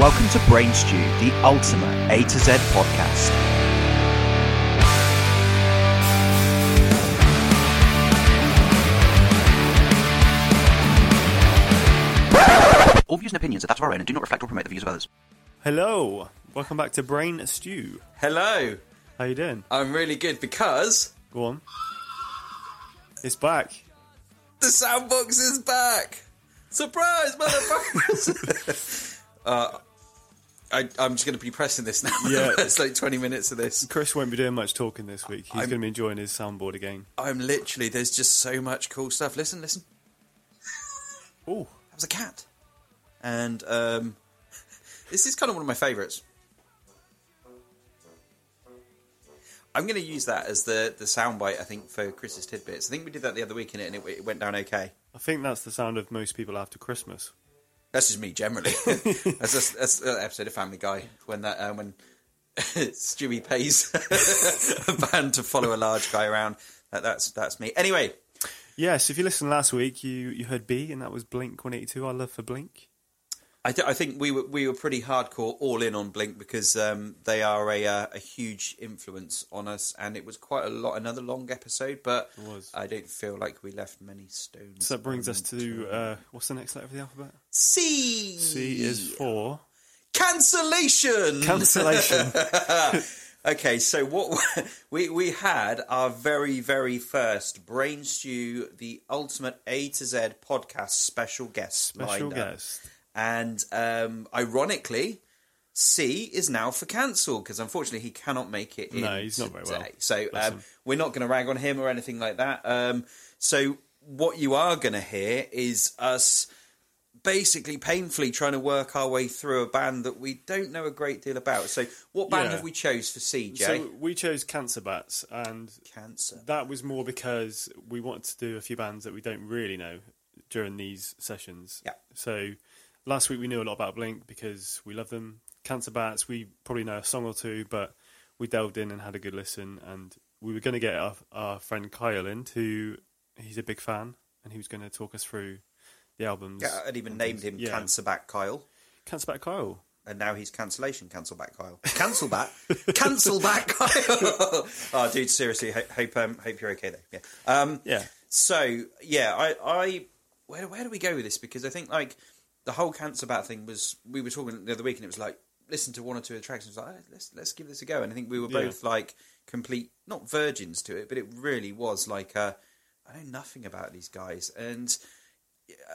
Welcome to Brain Stew, the ultimate A to Z podcast. All views and opinions are that of our own and do not reflect or promote the views of others. Hello, welcome back to Brain Stew. Hello, How you doing? I'm really good because Go on. It's back. the soundbox is back. Surprise, motherfuckers! uh, I, I'm just going to be pressing this now. Yeah. it's like 20 minutes of this. Chris won't be doing much talking this week. He's I'm- going to be enjoying his soundboard again. I'm literally, there's just so much cool stuff. Listen, listen. Oh, That was a cat. And um, this is kind of one of my favourites. I'm going to use that as the, the soundbite, I think, for Chris's tidbits. I think we did that the other week in it and it, it went down okay. I think that's the sound of most people after Christmas. That's just me generally. that's, just, that's an episode of Family Guy when that uh, when Stewie pays a band to follow a large guy around. That, that's that's me. Anyway, Yes, if you listened last week, you, you heard B, and that was Blink 182. Our love for Blink. I, th- I think we were we were pretty hardcore all in on Blink because um, they are a uh, a huge influence on us, and it was quite a lot another long episode, but. I don't feel like we left many stones. So that brings us to uh, what's the next letter of the alphabet? C. C is for cancellation. cancellation. Okay, so what we we had our very very first Brain Stew, the ultimate A to Z podcast special guest, Special guest. And um, ironically, C is now for cancel because unfortunately he cannot make it. In No, he's not very well. So um, we're not going to rag on him or anything like that. Um, so what you are going to hear is us basically painfully trying to work our way through a band that we don't know a great deal about. So what band Yeah. have we chose for C, Jay? So we chose Cancer Bats, and Cancer. that was more because we wanted to do a few bands that we don't really know during these sessions. Yeah. So last week we knew a lot about Blink because we love them. Cancer Bats, we probably know a song or two, but we delved in and had a good listen. And we were going to get our, our friend Kyle in, who he's a big fan, and he was going to talk us through the albums. Yeah, I'd even named him Yeah. Cancerback Kyle. Cancer Bat Kyle. And now he's cancellation, Cancel Cancelback Kyle. cancel Cancelback? Cancelback Kyle! oh, dude, seriously, ho- hope, um, hope you're okay there. Yeah. Um, Yeah. So, yeah, I, I where, where do we go with this? Because I think, like, the whole Cancer Bat thing was, we were talking the other week and it was like, listen to one or two of the tracks and it was like, "Oh, let's, let's give this a go. And I think we were Yeah. both, like, complete, not virgins to it, but it really was like, uh, I know nothing about these guys. And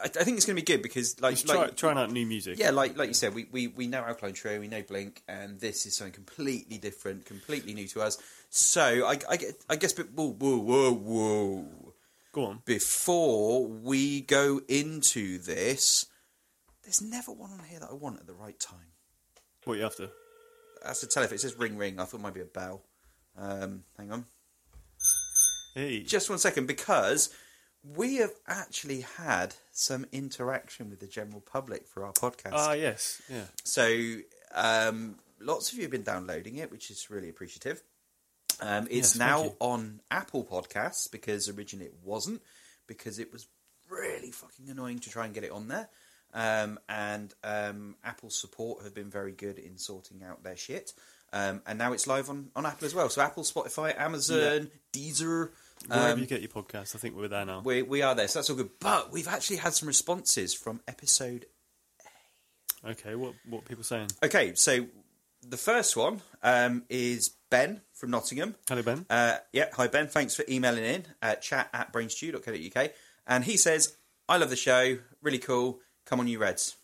I, I think it's going to be good because, like, He's like trying out new music. yeah, like like you said, we, we, we know Alkaline Trio, we know Blink, and this is something completely different, completely new to us. So I, I, get- I guess, but whoa, whoa, whoa, whoa. Go on. Before we go into this, there's never one on here that I want at the right time. What are you after? That's the telephone. It says ring ring. I thought it might be a bell. Um, hang on. Hey. Just one second, because we have actually had some interaction with the general public for our podcast. Ah, yes. Yeah. So um, lots of you have been downloading it, which is really appreciative. Um, it's Yes, now on Apple Podcasts because originally it wasn't because it was really fucking annoying to try and get it on there. Um, and um, Apple support have been very good in sorting out their shit. Um, and now it's live on, on Apple as well. So Apple, Spotify, Amazon, Deezer. Wherever um, you get your podcast, I think we're there now. we, we are there. So that's all good. But we've actually had some responses from episode Okay, what what are people saying? Okay, so the first one um, is Ben from Nottingham. Hello, Ben. Uh, yeah, hi Ben. Thanks for emailing in at chat at brainstew.co.uk. And he says, I love the show. Really cool. Come on, you Reds.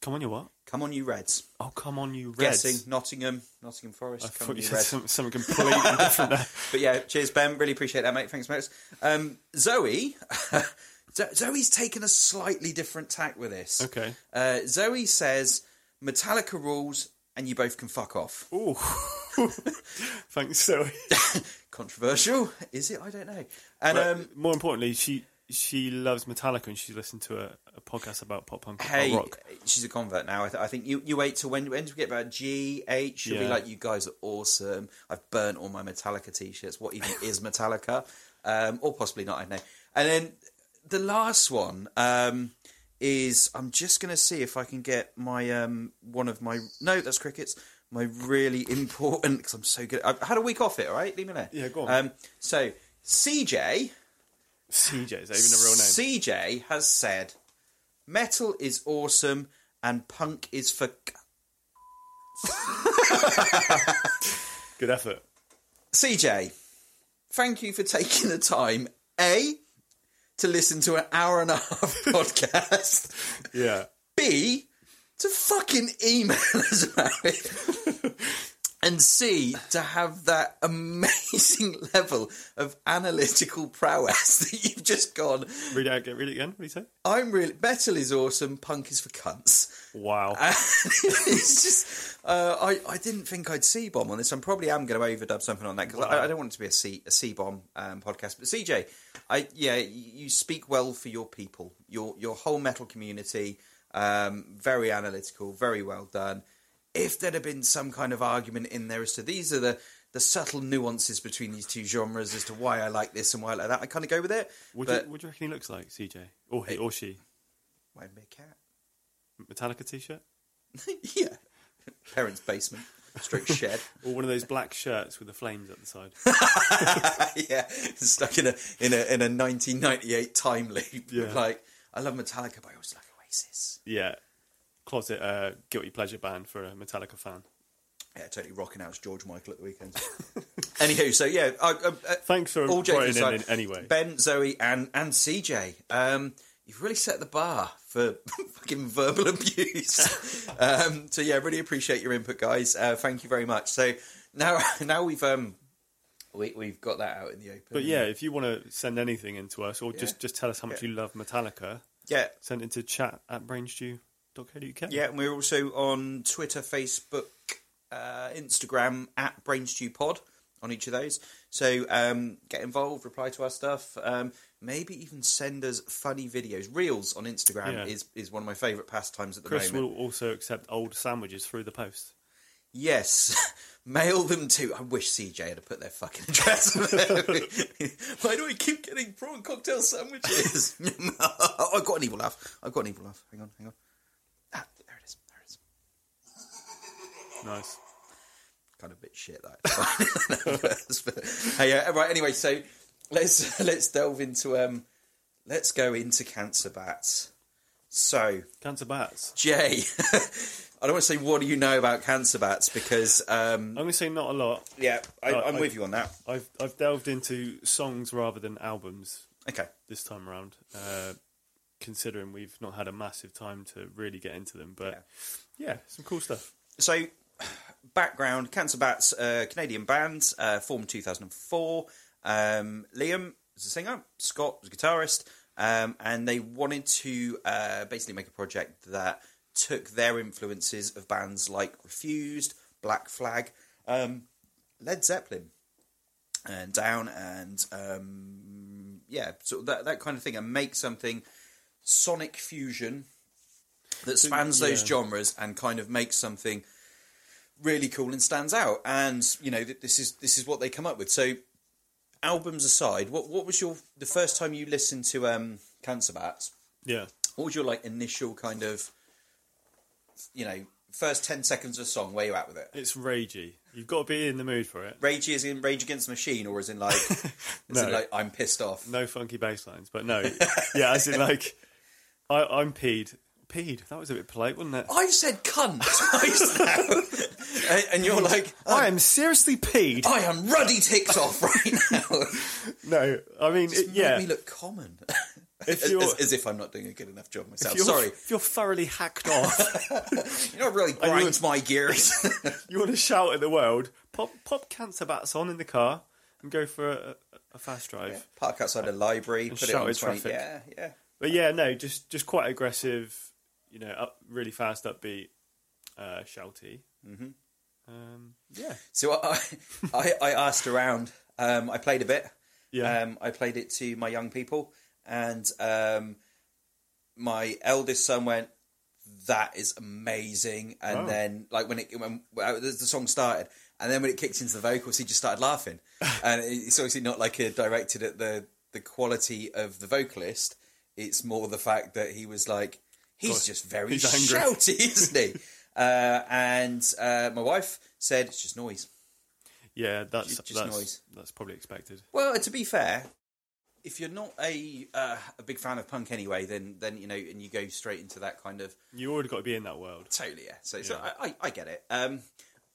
Come on, you what? Come on, you Reds. Oh, come on, you Reds. Guessing Nottingham, Nottingham Forest. I come thought on, you said some, something completely different there. But yeah, cheers, Ben. Really appreciate that, mate. Thanks, mate. Um, Zoe. Zoe's taken a slightly different tack with this. Okay. Uh, Zoe says, Metallica rules and you both can fuck off. Ooh. Thanks, Zoe. Controversial, is it? I don't know. And um, more importantly, she she loves Metallica and she's listened to a, a podcast about pop punk hey, rock. she's a convert now. I, th- I think you, you wait till when when do we get about G H? She'll be like, you guys are awesome. I've burnt all my Metallica t-shirts. What even is Metallica? Um, or possibly not. I don't know. And then the last one um, is I'm just going to see if I can get my um one of my no, that's crickets. My really important because I'm so good. I've had a week off it. All right, leave me there. Yeah, go on. Um, so CJ, CJ, is that even a real name? CJ has said, metal is awesome and punk is for. Good effort. CJ, thank you for taking the time. A to listen to an hour and a half podcast. Yeah. B to fucking email us about it. and C to have that amazing level of analytical prowess that you've just gone. Read it again. Read it again. What do you say? I'm really metal is awesome, punk is for cunts. Wow. it's just uh, I I didn't think I'd C bomb on this. I'm probably am going to overdub something on that because I, I don't want it to be a C a C bomb um, podcast. But CJ, I yeah, you speak well for your people, your your whole metal community. Um, very analytical, very well done. If there'd have been some kind of argument in there as to these are the the subtle nuances between these two genres as to why I like this and why I like that, I kind of go with it. What, but do you, what do you reckon he looks like, CJ? Or he or she? be a cat? Metallica t-shirt? yeah, parents' basement, straight shed. Or one of those black shirts with the flames at the side? yeah, stuck in a in a in a 1998 time loop. Yeah. Like I love Metallica, but I always love Oasis. yeah. Closet uh, guilty pleasure band for a Metallica fan. Yeah, totally rocking out George Michael at the weekend. Anywho, so yeah, I, I, uh, Thanks for all joking aside, in anyway. Ben, Zoe, and and CJ, um, you've really set the bar for fucking verbal abuse. um, so yeah, really appreciate your input, guys. Uh, thank you very much. So now, now we've um, we, we've got that out in the open. But yeah, if you want to send anything in to us or just, just tell us how much Yeah. you love Metallica, yeah, send it to chat at brainstew.co.uk. Yeah, and we're also on Twitter, Facebook, uh, Instagram at BrainstewPod on each of those. So um, get involved, reply to our stuff. Um, maybe even send us funny videos. Reels on Instagram Yeah. is, is one of my favourite pastimes at the Chris moment. will also accept old sandwiches through the post. Yes, mail them to. I wish CJ had put their fucking address. Why do I keep getting prawn cocktail sandwiches? I've got an evil laugh. I've got an evil laugh. Hang on, hang on. Ah, there it is. There it is. Nice. kind of bit shit that. hey, uh, right. Anyway, so let's let's delve into um, let's go into cancer bats. So Cancer bats. Jay, I don't want to say what do you know about cancer bats because um, I'm going to say not a lot. yeah, I, I'm I- with you on that. I've I've delved into songs rather than albums Okay, this time around, uh, considering we've not had a massive time to really get into them. But yeah, some cool stuff. so background: Cancer Bats, uh, Canadian band, uh, formed 2004. Um, Liam is a singer, Scott was a guitarist, um, and they wanted to uh, basically make a project that took their influences of bands like Refused, Black Flag, um, Led Zeppelin, and Down, and um, yeah, so that that kind of thing, and make something sonic fusion that spans those yeah. genres and kind of makes something really cool and stands out. And you know, this is this is what they come up with. So, albums aside, what what was your the first time you listened to um, Cancer Bats? Yeah. What was your like initial kind of, you know, first ten seconds of a song? Where you at with it? It's ragey. You've got to be in the mood for it. Ragey is in Rage Against the Machine, or is in like, is No. in like I'm pissed off? No funky bass lines, but no. yeah, as in like, I, I'm peed. Peed. That was a bit polite, wasn't it? I've said cunt twice now, and, and you're like, I um, am seriously peed. I am ruddy ticked off right now. No, I mean, it, yeah. Make me look common. If as, you're- as, as if I'm not doing a good enough job myself. If you're, Sorry, If you're thoroughly hacked off, you know what really grinds my gears. you want to shout at the world, pop pop cancer bats on in the car and go for a, a, fast drive. Park outside a library, put it on shouted 20. traffic. Yeah, yeah. But yeah, no, just just quite aggressive, you know, up, really fast, upbeat, uh, shouty. Mm-hmm. Um, yeah, So I, I, I asked around. Um, I played a bit. Yeah. Um, I played it to my young people, and um, my eldest son went, "That is amazing!" And Oh. then, like when it when well, the the song started, and then when it kicked into the vocals, he just started laughing. and it's obviously not like a directed at the the quality of the vocalist. It's more the fact that he was like, he's just very he's shouty, isn't he? uh, and uh, my wife said it's just noise. Yeah, that's Just that's, noise. that's probably expected. Well, to be fair, if you're not a uh, a big fan of punk anyway, then then you know, and you go straight into that kind of You already got to be in that world. totally yeah. So, so I, I, I get it. Um,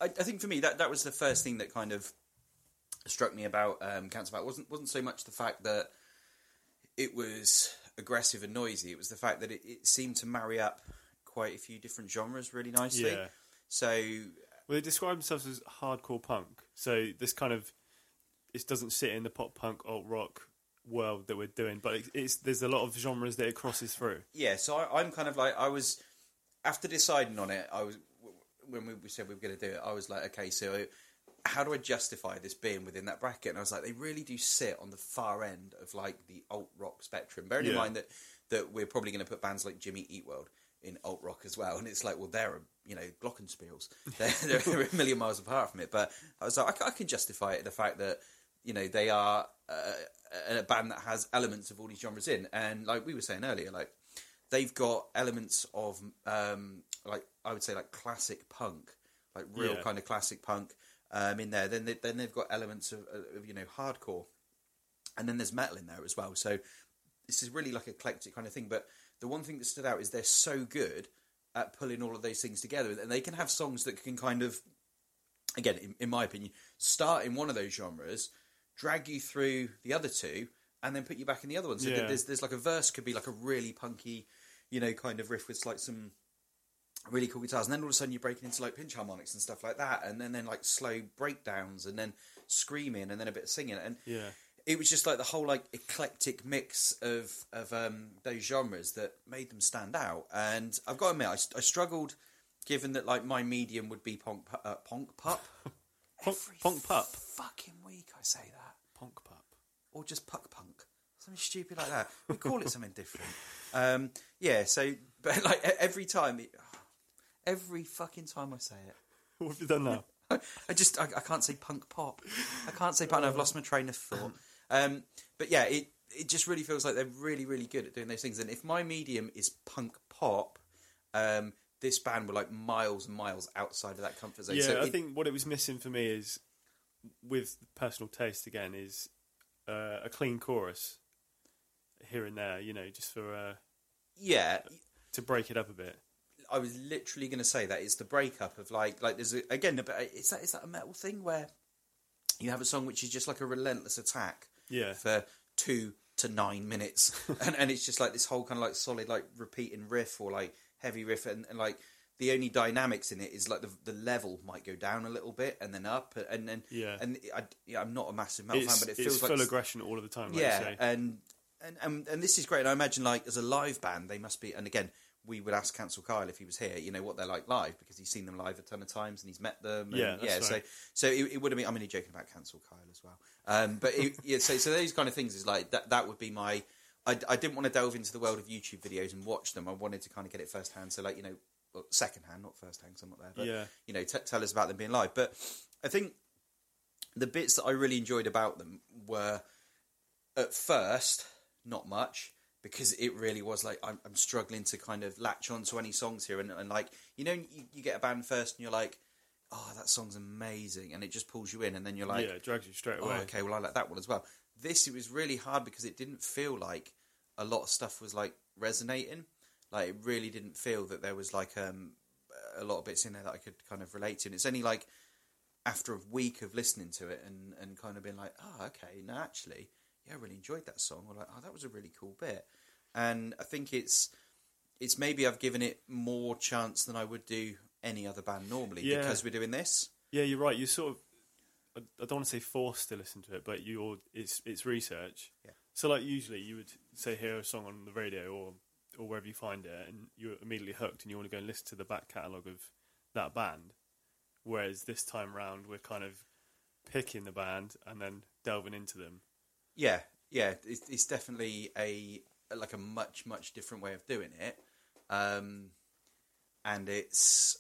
I, I think for me that that was the first thing that kind of struck me about um, Cancer Bat wasn't wasn't so much the fact that it was aggressive and noisy. It was the fact that it, it seemed to marry up quite a few different genres really nicely. Yeah. So Well, they describe themselves as hardcore punk. So this kind of it doesn't sit in the pop punk alt rock world that we're doing, but it, it's there's a lot of genres that it crosses through. yeah, so I, I'm kind of like I was after deciding on it. I was when we, we said we were going to do it. I was like, okay, so how do I justify this being within that bracket? And I was like, they really do sit on the far end of like the alt rock spectrum. Bearing in mind that that we're probably going to put bands like Jimmy Eat World in alt rock as well, and it's like, well, they're you know glockenspiels. They're, they're a million miles apart from it. But I was like, I, I can justify it the fact that you know they are uh, a band that has elements of all these genres in, and like we were saying earlier, like they've got elements of um, like I would say like classic punk, like real Yeah. kind of classic punk um, in there. Then they, then they've got elements of, of you know hardcore, and then there's metal in there as well. So this is really like a eclectic kind of thing. But the one thing that stood out is they're so good at pulling all of those things together, and they can have songs that can kind of, again, in, in my opinion, start in one of those genres, drag you through the other two, and then put you back in the other one. So Yeah. there's there's like a verse could be like a really punky, you know, kind of riff with like some really cool guitars, and then all of a sudden you're breaking into like pinch harmonics and stuff like that, and then then like slow breakdowns, and then screaming, and then a bit of singing, and Yeah. it was just like the whole like eclectic mix of of um, those genres that made them stand out. And I've got to admit, I, I struggled, given that like my medium would be punk uh, punk pup. Punk, Every punk pup. Fucking week I say that, Punk pup. or just puck punk, something stupid like that. We call it something different. Um, yeah. So, but like every time, it, every fucking time I say it. What have you done now? I just I, I can't say punk pop. I can't say punk. I've lost my train of thought. Um, but yeah, it it just really feels like they're really really good at doing those things. And if my medium is punk pop, um, this band were like miles and miles outside of that comfort zone. Yeah, so I it- think what it was missing for me is, with personal taste again, is uh, a clean chorus here and there. You know, just for uh, yeah, to break it up a bit. I was literally going to say that it's the breakup of like like there's a, again is that is that a metal thing where you have a song which is just like a relentless attack Yeah, for two to nine minutes, and and it's just like this whole kind of like solid like repeating riff or like heavy riff, and, and like the only dynamics in it is like the the level might go down a little bit and then up, and then Yeah. and I, yeah, I'm not a massive metal it's, fan, but it it's feels full like aggression all of the time. Like yeah, and, and and and this is great. And I imagine like as a live band, they must be. And again, we would ask Cancel Kyle if he was here, you know, what they're like live because he's seen them live a ton of times and he's met them. And Yeah, that's yeah. So right. so it, it would have been. I'm only joking about Cancel Kyle as well. Um, but it, yeah, so so those kind of things is like that. That would be my. I, I didn't want to delve into the world of YouTube videos and watch them. I wanted to kind of get it firsthand. So like you know, well, second hand, not first hand, 'cause I'm not there. But Yeah. you know, t- tell us about them being live. But I think the bits that I really enjoyed about them were at first not much because it really was like I'm, I'm struggling to kind of latch on to any songs here and, and like you know you, you get a band first and you're like oh that song's amazing and it just pulls you in and then you're like yeah, it drags you straight oh away. okay well I like that one as well this it was really hard because it didn't feel like a lot of stuff was like resonating like it really didn't feel that there was like um a lot of bits in there that I could kind of relate to and it's only like after a week of listening to it and, and kind of being like, oh, okay, no, actually, yeah, I really enjoyed that song. Or like, oh, that was a really cool bit. And I think it's it's maybe I've given it more chance than I would do any other band normally Yeah. because we're doing this. Yeah, you're right. You sort of, I, I don't want to say forced to listen to it, but you're it's it's research. Yeah. So like usually you would say hear a song on the radio or or wherever you find it, and you're immediately hooked, and you want to go and listen to the back catalogue of that band. Whereas this time round, we're kind of picking the band and then delving into them. Yeah, yeah, it's, it's definitely a like a much much different way of doing it, um, and it's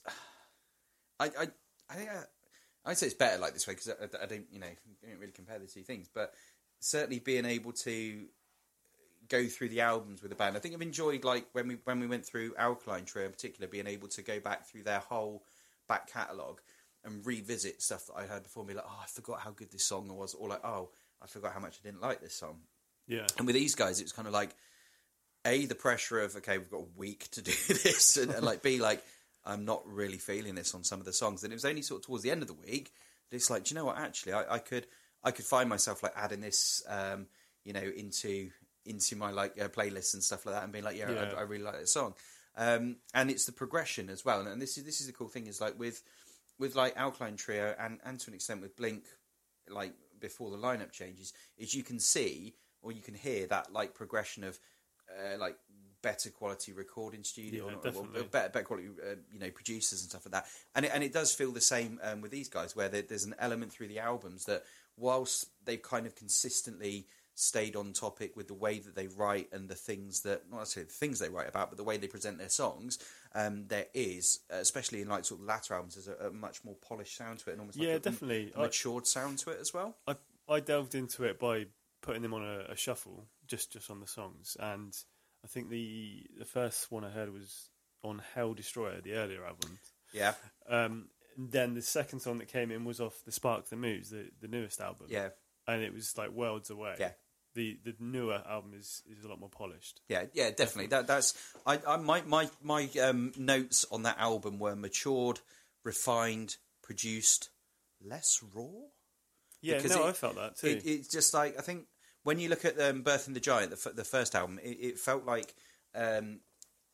I I I think I, I'd say it's better like this way because I, I don't you know I don't really compare the two things, but certainly being able to go through the albums with the band. I think I've enjoyed like when we when we went through Alkaline Trio in particular, being able to go back through their whole back catalogue and revisit stuff that I heard before and be like, oh, I forgot how good this song was, or like, oh, I forgot how much I didn't like this song. Yeah. And with these guys, it was kind of like, A, the pressure of, okay, we've got a week to do this, and, and like, B, like, I'm not really feeling this on some of the songs. And it was only sort of towards the end of the week that it's like, do you know what, actually, I, I could I could find myself like adding this, um, you know, into into my like uh, playlists and stuff like that, and being like, yeah, Yeah. I, I really like this song. Um, and it's the progression as well. And this is this is the cool thing is like with with like Alkaline Trio and and to an extent with Blink, like before the lineup changes, is you can see or you can hear that like progression of uh, like better quality recording studio, Yeah, or, or definitely. better, better quality, uh, you know, producers and stuff like that. And it, and it does feel the same um, with these guys, where there, there's an element through the albums that, whilst they've kind of consistently stayed on topic with the way that they write and the things that not necessarily the things they write about, but the way they present their songs, um, there is, especially in like sort of latter albums, there's a, a much more polished sound to it, and almost Yeah, like a, definitely. a I- matured sound to it as well. I I delved into it by putting them on a, a shuffle, just just on the songs, and I think the the first one I heard was on Hell Destroyer, the earlier album. Yeah, Um, and then the second song that came in was off the Spark That Moves, the the newest album. yeah, and it was like worlds away. Yeah. The the newer album is, is a lot more polished. Yeah, yeah, definitely. That that's I, I my my my um, notes on that album were matured, refined, produced, less raw. Yeah, Because no, it- I felt that too. It, it's just like I think when you look at um, Birthing the Giant, the, f- the first album, it, it felt like um,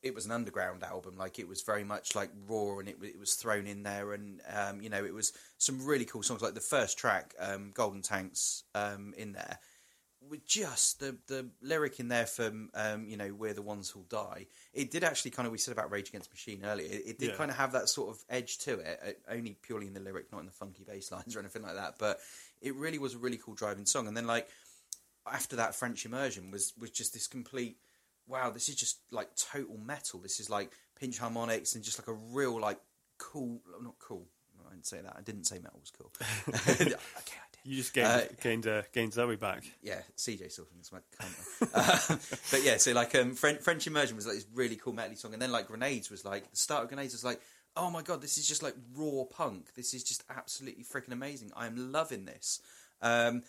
it was an underground album. Like it was very much like raw, and it, it was thrown in there, and um, you know, it was some really cool songs. Like the first track, um, Golden Tanks, um, in there. With just the the lyric in there from um, you know we're the ones who'll die. It did actually kind of we said about Rage Against Machine earlier. It, it did Yeah. kind of have that sort of edge to it, uh, only purely in the lyric, not in the funky bass lines or anything like that. But it really was a really cool driving song. And then like after that, French Immersion was was just this complete. Wow, this is just like total metal. This is like pinch harmonics and just like a real like cool, not cool. I didn't say that. I didn't say metal was cool. okay, I did. you just gained uh, gained, uh, gained Zoe back. Yeah, CJ still thinks my uh, but yeah, so like um, French, French Immersion was like this really cool metal song, and then like Grenades was like the start of Grenades was like, oh my god, this is just like raw punk. This is just absolutely freaking amazing. I'm loving this, um,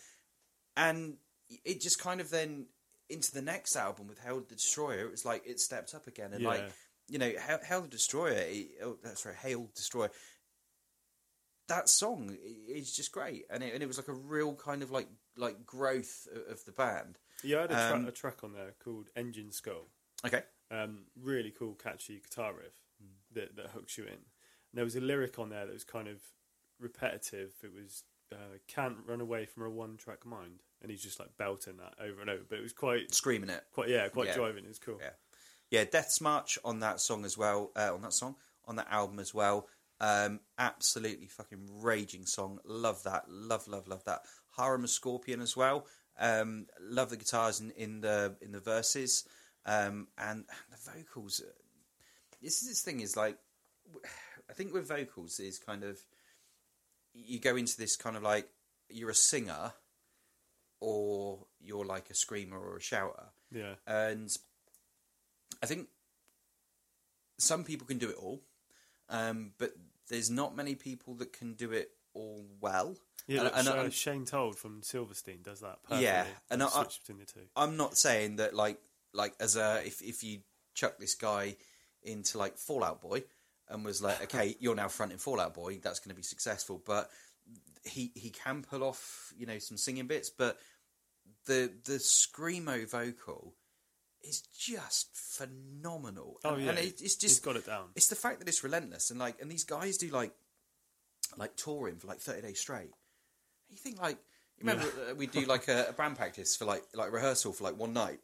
and it just kind of then into the next album with Hail the Destroyer. It was like it stepped up again, and Yeah. like you know, Hail, Hail the Destroyer. it- oh, that's right, Hail Destroyer that song is just great, and it, and it was like a real kind of like like growth of, the band. Yeah, I had a, tra- Um, a track on there called Engine Skull. Okay, Um, really cool, catchy guitar riff Hmm. that, that hooks you in. And there was a lyric on there that was kind of repetitive. It was uh, "Can't run away from a one-track mind," and he's just like belting that over and over. But it was quite, screaming it. quite yeah, quite Yeah. driving. It was cool. Yeah, yeah. Deathsmarch on that song as well. Uh, on that song, on that album as well. Um, absolutely fucking raging song. Love that. Love, love, love that. Harem of Scorpion as well. Um, love the guitars in, in the in the verses um, and the vocals. uh, This is this thing is like, I think with vocals is kind of you go into this kind of like you're a singer or you're like a screamer or a shouter Yeah, and I think some people can do it all, um, but there's not many people that can do it all well. yeah. And- and I'm- Shane Told from Silverstein does that. Perfectly. Yeah, and I- switch between the two. I'm not saying that like like as a if if you chuck this guy into like Fall Out Boy and was like, okay, you're now fronting Fall Out Boy, that's going to be successful, but he he can pull off you know some singing bits, but the the screamo vocal is just phenomenal. Oh And- yeah, and it, it's he's just got it down. it's the fact that it's relentless and like and these guys do like like touring for like 30 days straight you think like you remember uh, we do like a, a band practice for like like rehearsal for like one night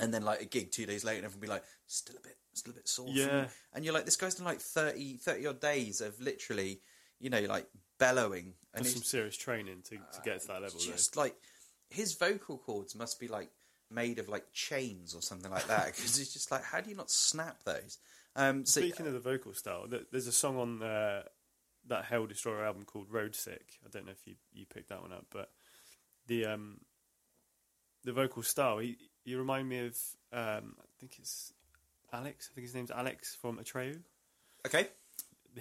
and then like a gig two days later and everyone be like still a bit still a bit sore Yeah. and you're like this guy's done like 30 30 odd days of literally you know like bellowing and That's some serious training to, to get to that level. though. just like his vocal cords must be like made of like chains or something like that because it's just like how do you not snap those um so Speaking of the vocal style, there's a song on uh, that Hell Destroyer album called Road Sick. I don't know if you, you picked that one up, but the um, the vocal style, he you remind me of um, I think it's Alex. I think his name's Alex from Atreyu. Okay,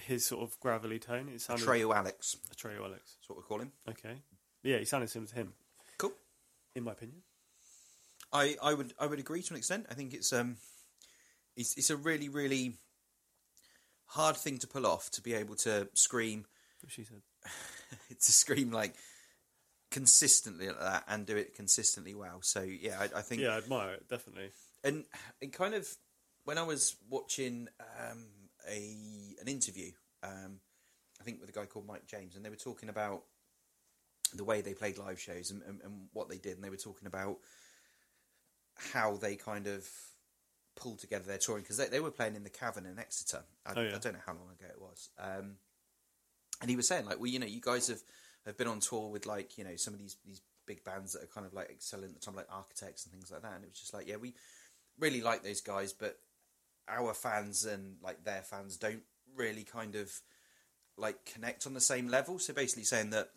His sort of gravelly tone. It sounded Treyo Alex. Atreyu Alex. That's what we call him. Okay. Yeah, he sounded similar to him, Cool. in my opinion. I, I would I would agree to an extent. I think it's um it's it's a really really hard thing to pull off to be able to scream What she said. to scream like consistently like that and do it consistently well. So yeah, I, I think Yeah, I admire it definitely. and it kind of when I was watching um, a an interview, um, I think with a guy called Mike James, and they were talking about the way they played live shows and, and, and what they did, and they were talking about how they kind of pulled together their touring because they, they were playing in the Cavern in Exeter. I, Oh, yeah. I don't know how long ago it was, um, and he was saying like, well, you know, you guys have have been on tour with like you know some of these these big bands that are kind of like excelling at the time, like Architects and things like that, and it was just like, yeah, we really like those guys, but our fans and like their fans don't really kind of like connect on the same level. So basically saying that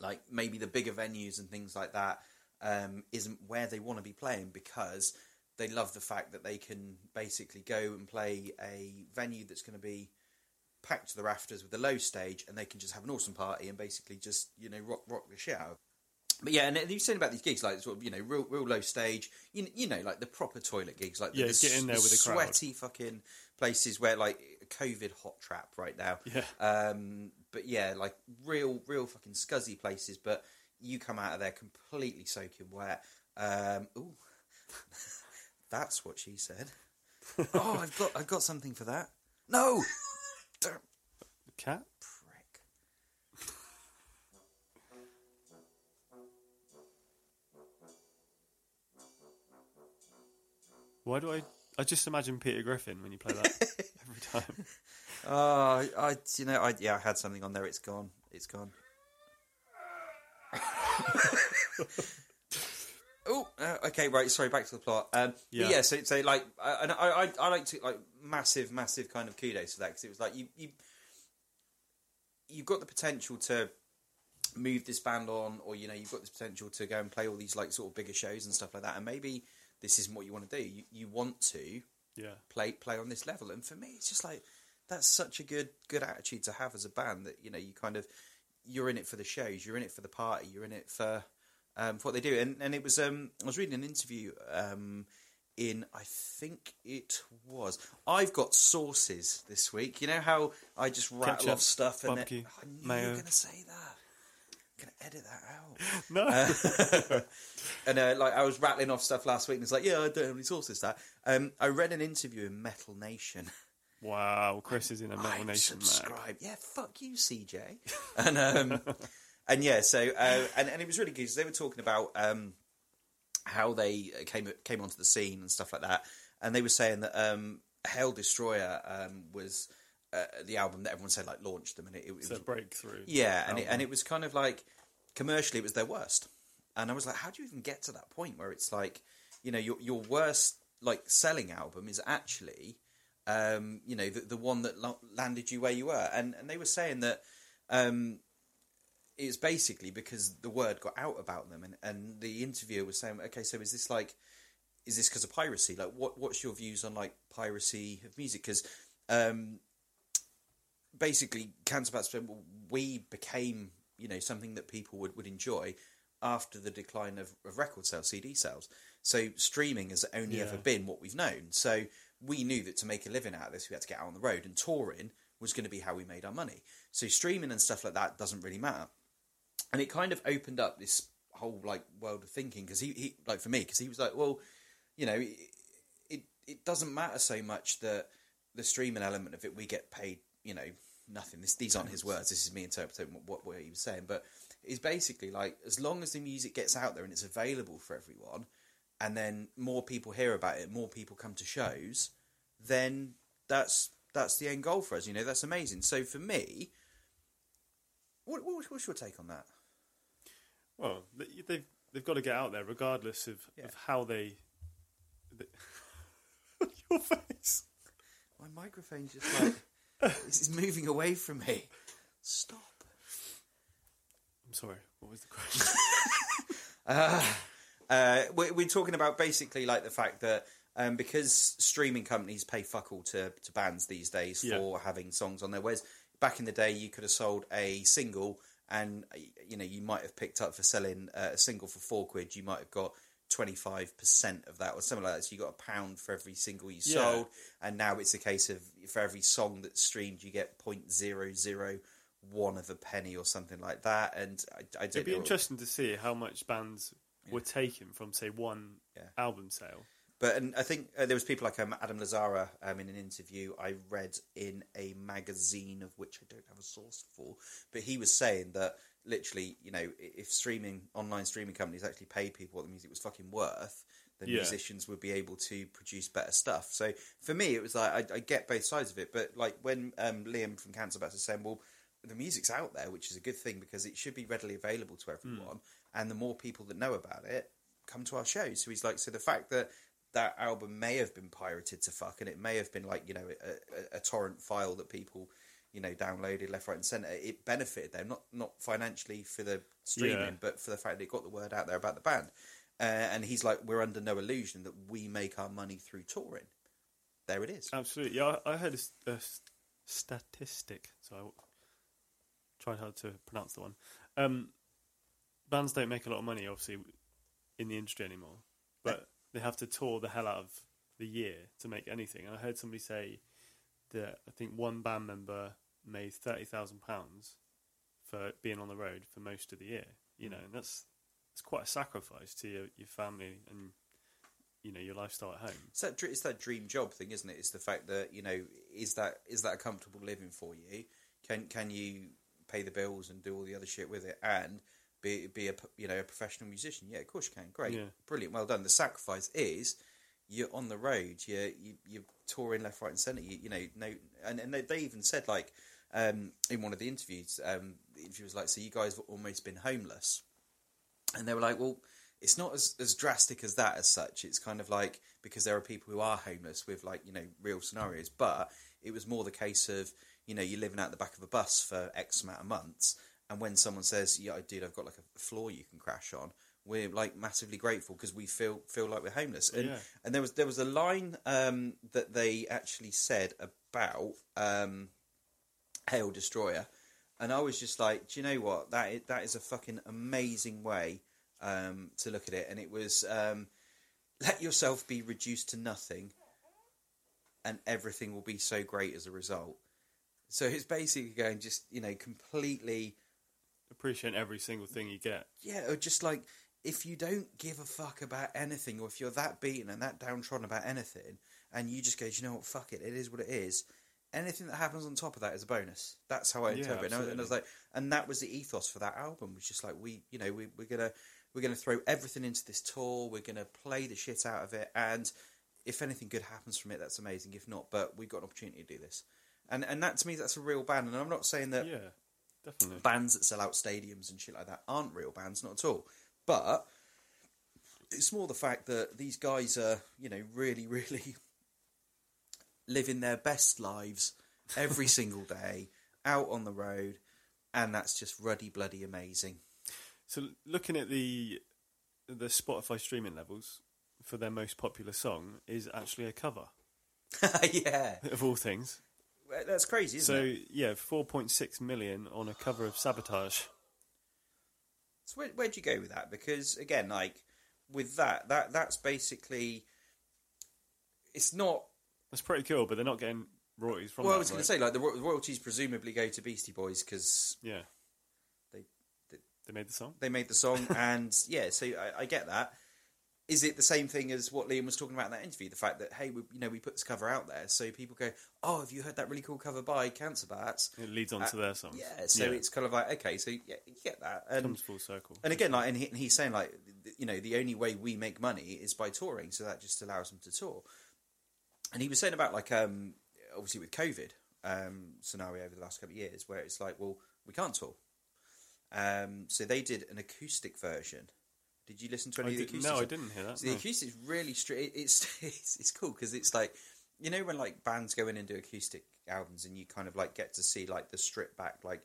like maybe the bigger venues and things like that um, isn't where they want to be playing because they love the fact that they can basically go and play a venue that's going to be packed to the rafters with a low stage and they can just have an awesome party and basically just you know rock rock the shit out. But yeah, and you've saying about these gigs, like sort of, you know, real, real low stage, you, you know, like the proper toilet gigs, like Yeah, the, get in there the with the crowd. sweaty fucking places where like COVID hot trap right now. Yeah. Um, but yeah, like real, real fucking scuzzy places. But you come out of there completely soaking wet. Um, ooh, that's what she said. oh, I've got, I've got something for that. No, Cat? Why do I? I just imagine Peter Griffin when you play that every time. Oh, I, you know, I yeah, I had something on there. It's gone. It's gone. oh, uh, okay, right. Sorry, back to the plot. Um, yeah, Yeah. yeah. So, so like, uh, and I, I, I like to like massive, massive kind of kudos for that because it was like you, you, you've got the potential to move this band on, or you know, you've got the potential to go and play all these like sort of bigger shows and stuff like that, and maybe this isn't what you want to do. You, you want to Yeah. play play on this level. And for me, it's just like that's such a good good attitude to have as a band that you know you kind of you're in it for the shows, you're in it for the party, you're in it for um, for what they do. And and it was um, I was reading an interview um, in I think it was I've got sources this week. You know how I just rattle Ketchup, off stuff and barbecue, then, I knew you were going to say that. I'm going to edit that out. No. and uh, like I was rattling off stuff last week, and it's like, yeah, I don't have any sources. That um, I read an interview in Metal Nation. wow, Chris is in a Metal I'm Nation Subscribe. Yeah, fuck you, CJ. and um, and yeah, so uh, and and it was really good because they were talking about um, how they came came onto the scene and stuff like that, and they were saying that um, Hell Destroyer um, was. Uh, the album that everyone said like launched them, and it, it was a breakthrough. yeah, and it, and it was kind of like commercially it was their worst, and I was like, how do you even get to that point where it's like, you know, your your worst like selling album is actually, um, you know, the the one that landed you where you were, and and they were saying that. Um, it's basically because the word got out about them, and, and the interviewer was saying, "Okay, so is this like, is this because of piracy? Like, what what's your views on like piracy of music? Because um, basically, Cancer Bats, we became you know something that people would, would enjoy after the decline of, of record sales, CD sales. So streaming has only Yeah. ever been what we've known. So we knew that to make a living out of this, we had to get out on the road, and touring was going to be how we made our money. So streaming and stuff like that doesn't really matter. And it kind of opened up this whole like world of thinking because he, he like for me because he was like, well, you know, it, it it doesn't matter so much that the streaming element of it we get paid, you know, nothing. This, these aren't his words. This is me interpreting what, what, what he was saying. But it's basically like as long as the music gets out there and it's available for everyone, and then more people hear about it, more people come to shows, then that's that's the end goal for us. You know, that's amazing. So for me, what, what what's your take on that? Well, they've they've got to get out there regardless of, Yeah. of how they. the- Your face. My microphone's just like is moving away from me. Stop. I'm sorry. What was the question? Uh, we're, we're talking about basically like the fact that um, because streaming companies pay fuck all to, to bands these days Yeah. for having songs on there. Whereas back in the day, you could have sold a single, and you know you might have picked up for selling uh, a single for four quid. You might have got twenty five percent of that or something like that. So you got a pound for every single you Yeah. sold, and now it's a case of for every song that's streamed, you get point zero zero one of a penny or something like that. And I, I don't It'd be interesting to see how much bands were taken from, say, one Yeah. album sale. But and I think uh, there was people like um, Adam Lazzara um, in an interview I read in a magazine of which I don't have a source for, but he was saying that literally, you know, if streaming online streaming companies actually paid people what the music was fucking worth, then Yeah. musicians would be able to produce better stuff. So for me, it was like I, I get both sides of it, but like when um, Liam from Cancer Bats well. The music's out there, which is a good thing because it should be readily available to everyone. And the more people that know about it come to our shows. So he's like, so the fact that that album may have been pirated to fuck, and it may have been like you know a, a, a torrent file that people you know downloaded left, right, and centre. It benefited them not not financially for the streaming, Yeah. but for the fact that it got the word out there about the band. Uh, and he's like, we're under no illusion that we make our money through touring. There it is. Absolutely. Yeah, I I heard a, a statistic, so I tried hard to pronounce the one. Um, bands don't make a lot of money, obviously, in the industry anymore, but they have to tour the hell out of the year to make anything. And I heard somebody say that I think one band member made thirty thousand pounds for being on the road for most of the year. You know, and that's it's quite a sacrifice to your, your family and you know your lifestyle at home. It's that it's that dream job thing, isn't it? It's the fact that you know is that is that a comfortable living for you? Can can you pay the bills and do all the other shit with it and be be a you know a professional musician? Yeah, of course you can. Great, Yeah. brilliant, well done. The sacrifice is you're on the road. You're you, you're touring left, right, and centre. You, you know no, and and they, they even said like um, in one of the interviews, um, the interview was like, so you guys have almost been homeless and they were like, well, it's not as, as drastic as that as such. It's kind of like because there are people who are homeless with like you know real scenarios, but it was more the case of you know you're living out the back of a bus for X amount of months, and when someone says, "Yeah, dude, I've got like a floor you can crash on," we're like massively grateful because we feel feel like we're homeless. And Yeah. and there was there was a line um, that they actually said about um, Hail Destroyer, and I was just like, do you know what? That is, that is a fucking amazing way um, to look at it. And it was um, let yourself be reduced to nothing, and everything will be so great as a result. So it's basically going just you know completely Appreciate every single thing you get. yeah, or just like if you don't give a fuck about anything, or if you're that beaten and that downtrodden about anything, and you just go, "Do you know what, fuck it, it is what it is. Anything that happens on top of that is a bonus. That's how I Yeah, interpret it. And I, was- and I was like, and that was the ethos for that album. Was just like we, you know, we, we're gonna we're gonna throw everything into this tour. We're gonna play the shit out of it, and if anything good happens from it, that's amazing. If not, but we've got an opportunity to do this. And and that to me, that's a real band. And I'm not saying that Yeah, definitely. bands that sell out stadiums and shit like that aren't real bands, not at all. But it's more the fact that these guys are, you know, really, really living their best lives every single day out on the road, and that's just ruddy bloody amazing. So looking at the the Spotify streaming levels for their most popular song is actually a cover yeah, of all things. That's crazy, isn't So it? So yeah, 4.6 million on a cover of Sabotage. So where, where'd you go with that? Because again, like with that, that that's basically it's not That's pretty cool, but they're not getting royalties from well, that. I was going right? to say like the ro- royalties presumably go to Beastie Boys because yeah, they, they they made the song. they made the song, and yeah, so I, I get that. Is it the same thing as what Liam was talking about in that interview? The fact that hey, we, you know, we put this cover out there, so people go, "Oh, have you heard that really cool cover by Cancer Bats?" It leads on to their songs. Uh, Yeah, so it's kind of like okay, so yeah, you get that, and comes full circle. and again, like, and, he, and he's saying like, you know, the only way we make money is by touring, so that just allows them to tour. And he was saying about like, um, obviously with COVID um, scenario over the last couple of years, where it's like, well, we can't tour. Um, so they did an acoustic version. Did you listen to I any of the did- acoustic? no, I didn't hear that. So the no. acoustic is really straight. It's, it's it's cool because it's like you know when like bands go in and do acoustic albums and you kind of like get to see like the stripped back like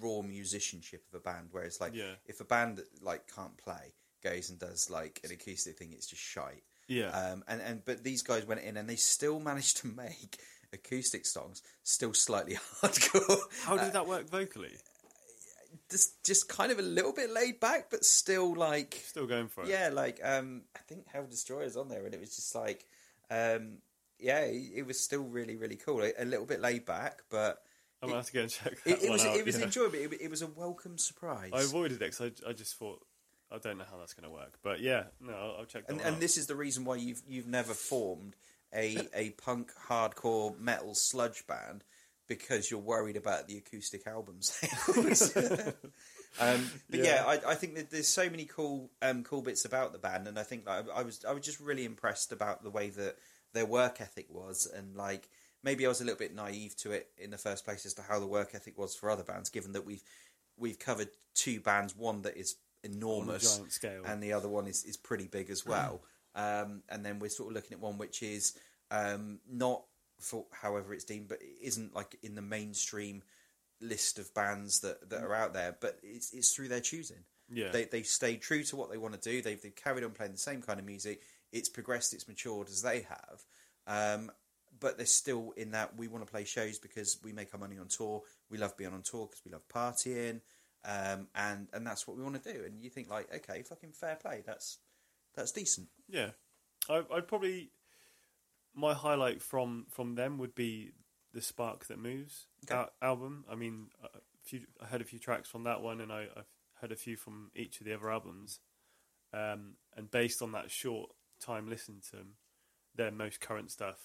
raw musicianship of a band. Whereas like Yeah. if a band that, like can't play, goes and does like an acoustic thing, it's just shite. Yeah. Um, and and but these guys went in and they still managed to make acoustic songs still slightly hardcore. How did that work vocally? Just just kind of a little bit laid back, but still like Still going for it. yeah, like um, I think Hail Destroyer's on there, and it was just like um, yeah, it, it was still really really cool. A, a little bit laid back, but I'm gonna have to go and check that it, it was out. it was yeah. enjoyable. It, it was a welcome surprise. I avoided it because I, I just thought I don't know how that's going to work. But yeah, no, I'll, I'll check that and, and this is the reason why you've you've never formed a a punk hardcore metal sludge band because you're worried about the acoustic album sales. um, but yeah, Yeah. I, I think that there's so many cool um, cool bits about the band, and I think like, I was I was just really impressed about the way that their work ethic was, and like maybe I was a little bit naive to it in the first place as to how the work ethic was for other bands, given that we've we've covered two bands, one that is enormous giant scale. and the other one is, is pretty big as well. Um, and then we're sort of looking at one which is um, not for however it's deemed, but it isn't like in the mainstream list of bands that, that are out there. But it's it's through their choosing. Yeah. they they've stayed true to what they want to do. They've they've carried on playing the same kind of music. It's progressed. It's matured as they have. Um, but they're still in that we want to play shows because we make our money on tour. We love being on tour because we love partying, um, and and that's what we want to do. And you think like, okay, fucking fair play. That's that's decent. Yeah, I, I'd probably my highlight from from them would be the Spark That Moves Okay. al- album. I mean, a few, I heard a few tracks from that one, and I, I've heard a few from each of the other albums. Um, and based on that short time listening to them, their most current stuff,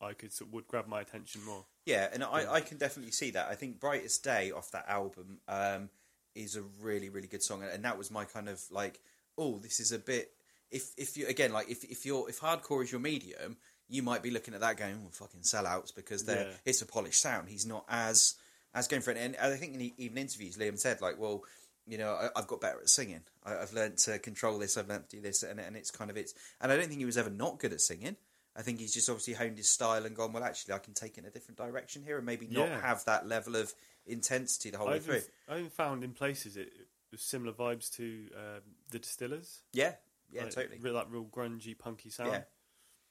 I could sort would grab my attention more. Yeah, and I, I can definitely see that. I think "Brightest Day" off that album um, is a really really good song, and that was my kind of like, oh, this is a bit. If if you again like if if you're if hardcore is your medium, you might be looking at that going, oh, fucking sellouts because they're Yeah. it's a polished sound. He's not as as going for it, and I think in e- even interviews, Liam said like, well. You know, I, I've got better at singing. I, I've learned to control this. I've learned to do this, and, and it's kind of it's. And I don't think he was ever not good at singing. I think he's just obviously honed his style and gone. Well, actually, I can take it in a different direction here, and maybe not Yeah. have that level of intensity the whole I way through. I even found in places it, was similar vibes to um, the Distillers. Yeah, yeah, Like, totally. Real, that real grungy, punky sound. Yeah,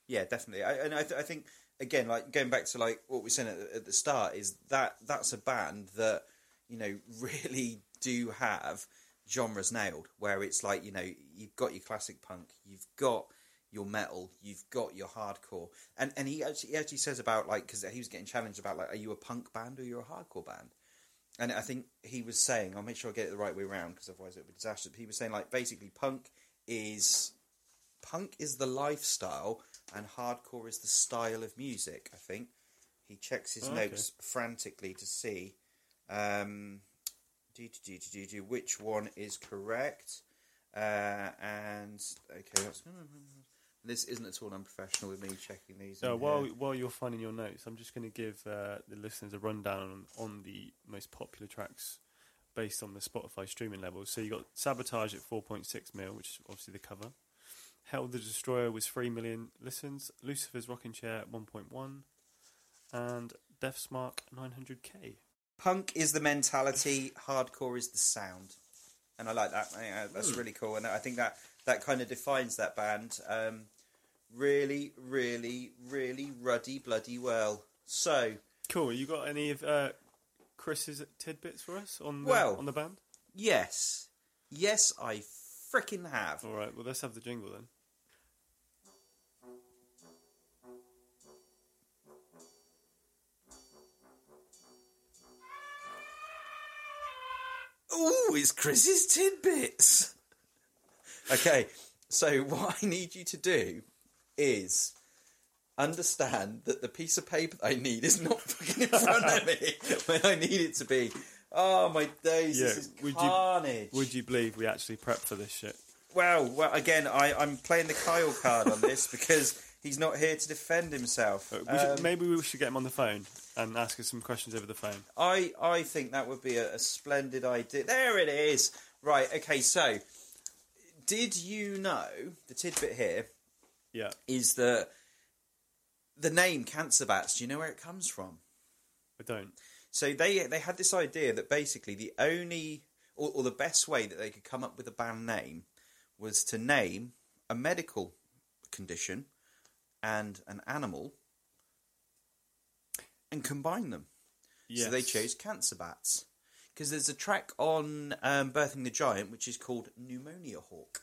yeah, definitely. I, and I, th- I think again, like going back to like what we said at, the- at the start, is that that's a band that you know really do have genres nailed. Where it's like you know you've got your classic punk, you've got your metal, you've got your hardcore, and and he actually, he actually says about like because he was getting challenged about like, are you a punk band or you're a hardcore band? And I think he was saying, I'll make sure I get it the right way around because otherwise it would be disastrous. But he was saying like basically punk is punk is the lifestyle and hardcore is the style of music. I think he checks his Oh, okay. notes frantically to see um, do, do, do, do, do, which one is correct. Uh, and okay, that's, this isn't at all unprofessional with me checking these. So while here. while you're finding your notes, I'm just going to give uh, the listeners a rundown on, on the most popular tracks based on the Spotify streaming levels. So you got Sabotage at 4.6 mil, which is obviously the cover. Hail the Destroyer was 3 million listens. Lucifer's Rocking Chair 1.1, and Deathsmarch 900k. punk is the mentality, hardcore is the sound, and I like that. I that's really cool, and I think that that kind of defines that band. Um, really, really, really ruddy, bloody well. So, Cool. You got any of uh, Chris's tidbits for us on the, Well- on the band? yes, yes, I freaking have. All right. Well, let's have the jingle then. Ooh, it's Chris's tidbits. Okay, so what I need you to do is understand that the piece of paper I need is not fucking in front of me when I need it to be. Oh my days, Yeah, this is would you- carnage. Would you believe we actually prepped for this shit? Well, well, again, I, I'm playing the Kyle card on this because he's not here to defend himself. Uh, we should- Um, maybe we should get him on the phone and ask us some questions over the phone. I I think that would be a, a splendid idea. There it is. Right. Okay. So, did you know the tidbit here Yeah. is that the name cancer bats? Do you know where it comes from? I don't. So they they had this idea that basically the only or, or the best way that they could come up with a band name was to name a medical condition and an animal and combine them. So they chose cancer bats. Because there's a track on um, Birthing the Giant which is called Pneumonia Hawk.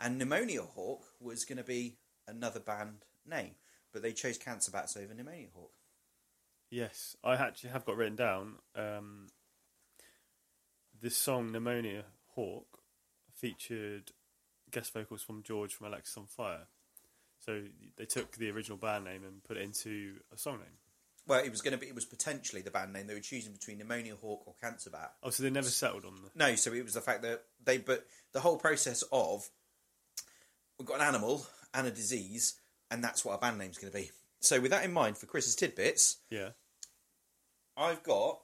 And Pneumonia Hawk was going to be another band name, but they chose Cancer Bats over Pneumonia Hawk. Yes, I actually have got written down. Um, this song "Pneumonia Hawk" featured guest vocals from George from Alexisonfire. So they took the original band name and put it into a song name. Well, it was going to be, it was potentially the band name. They were choosing between Pneumonia Hawk or Cancer Bat. Oh, so they never settled on the. No, so it was the fact that they, but the whole process of we've got an animal and a disease, and that's what our band name's going to be. So, with that in mind, for Chris's tidbits, Yeah. I've got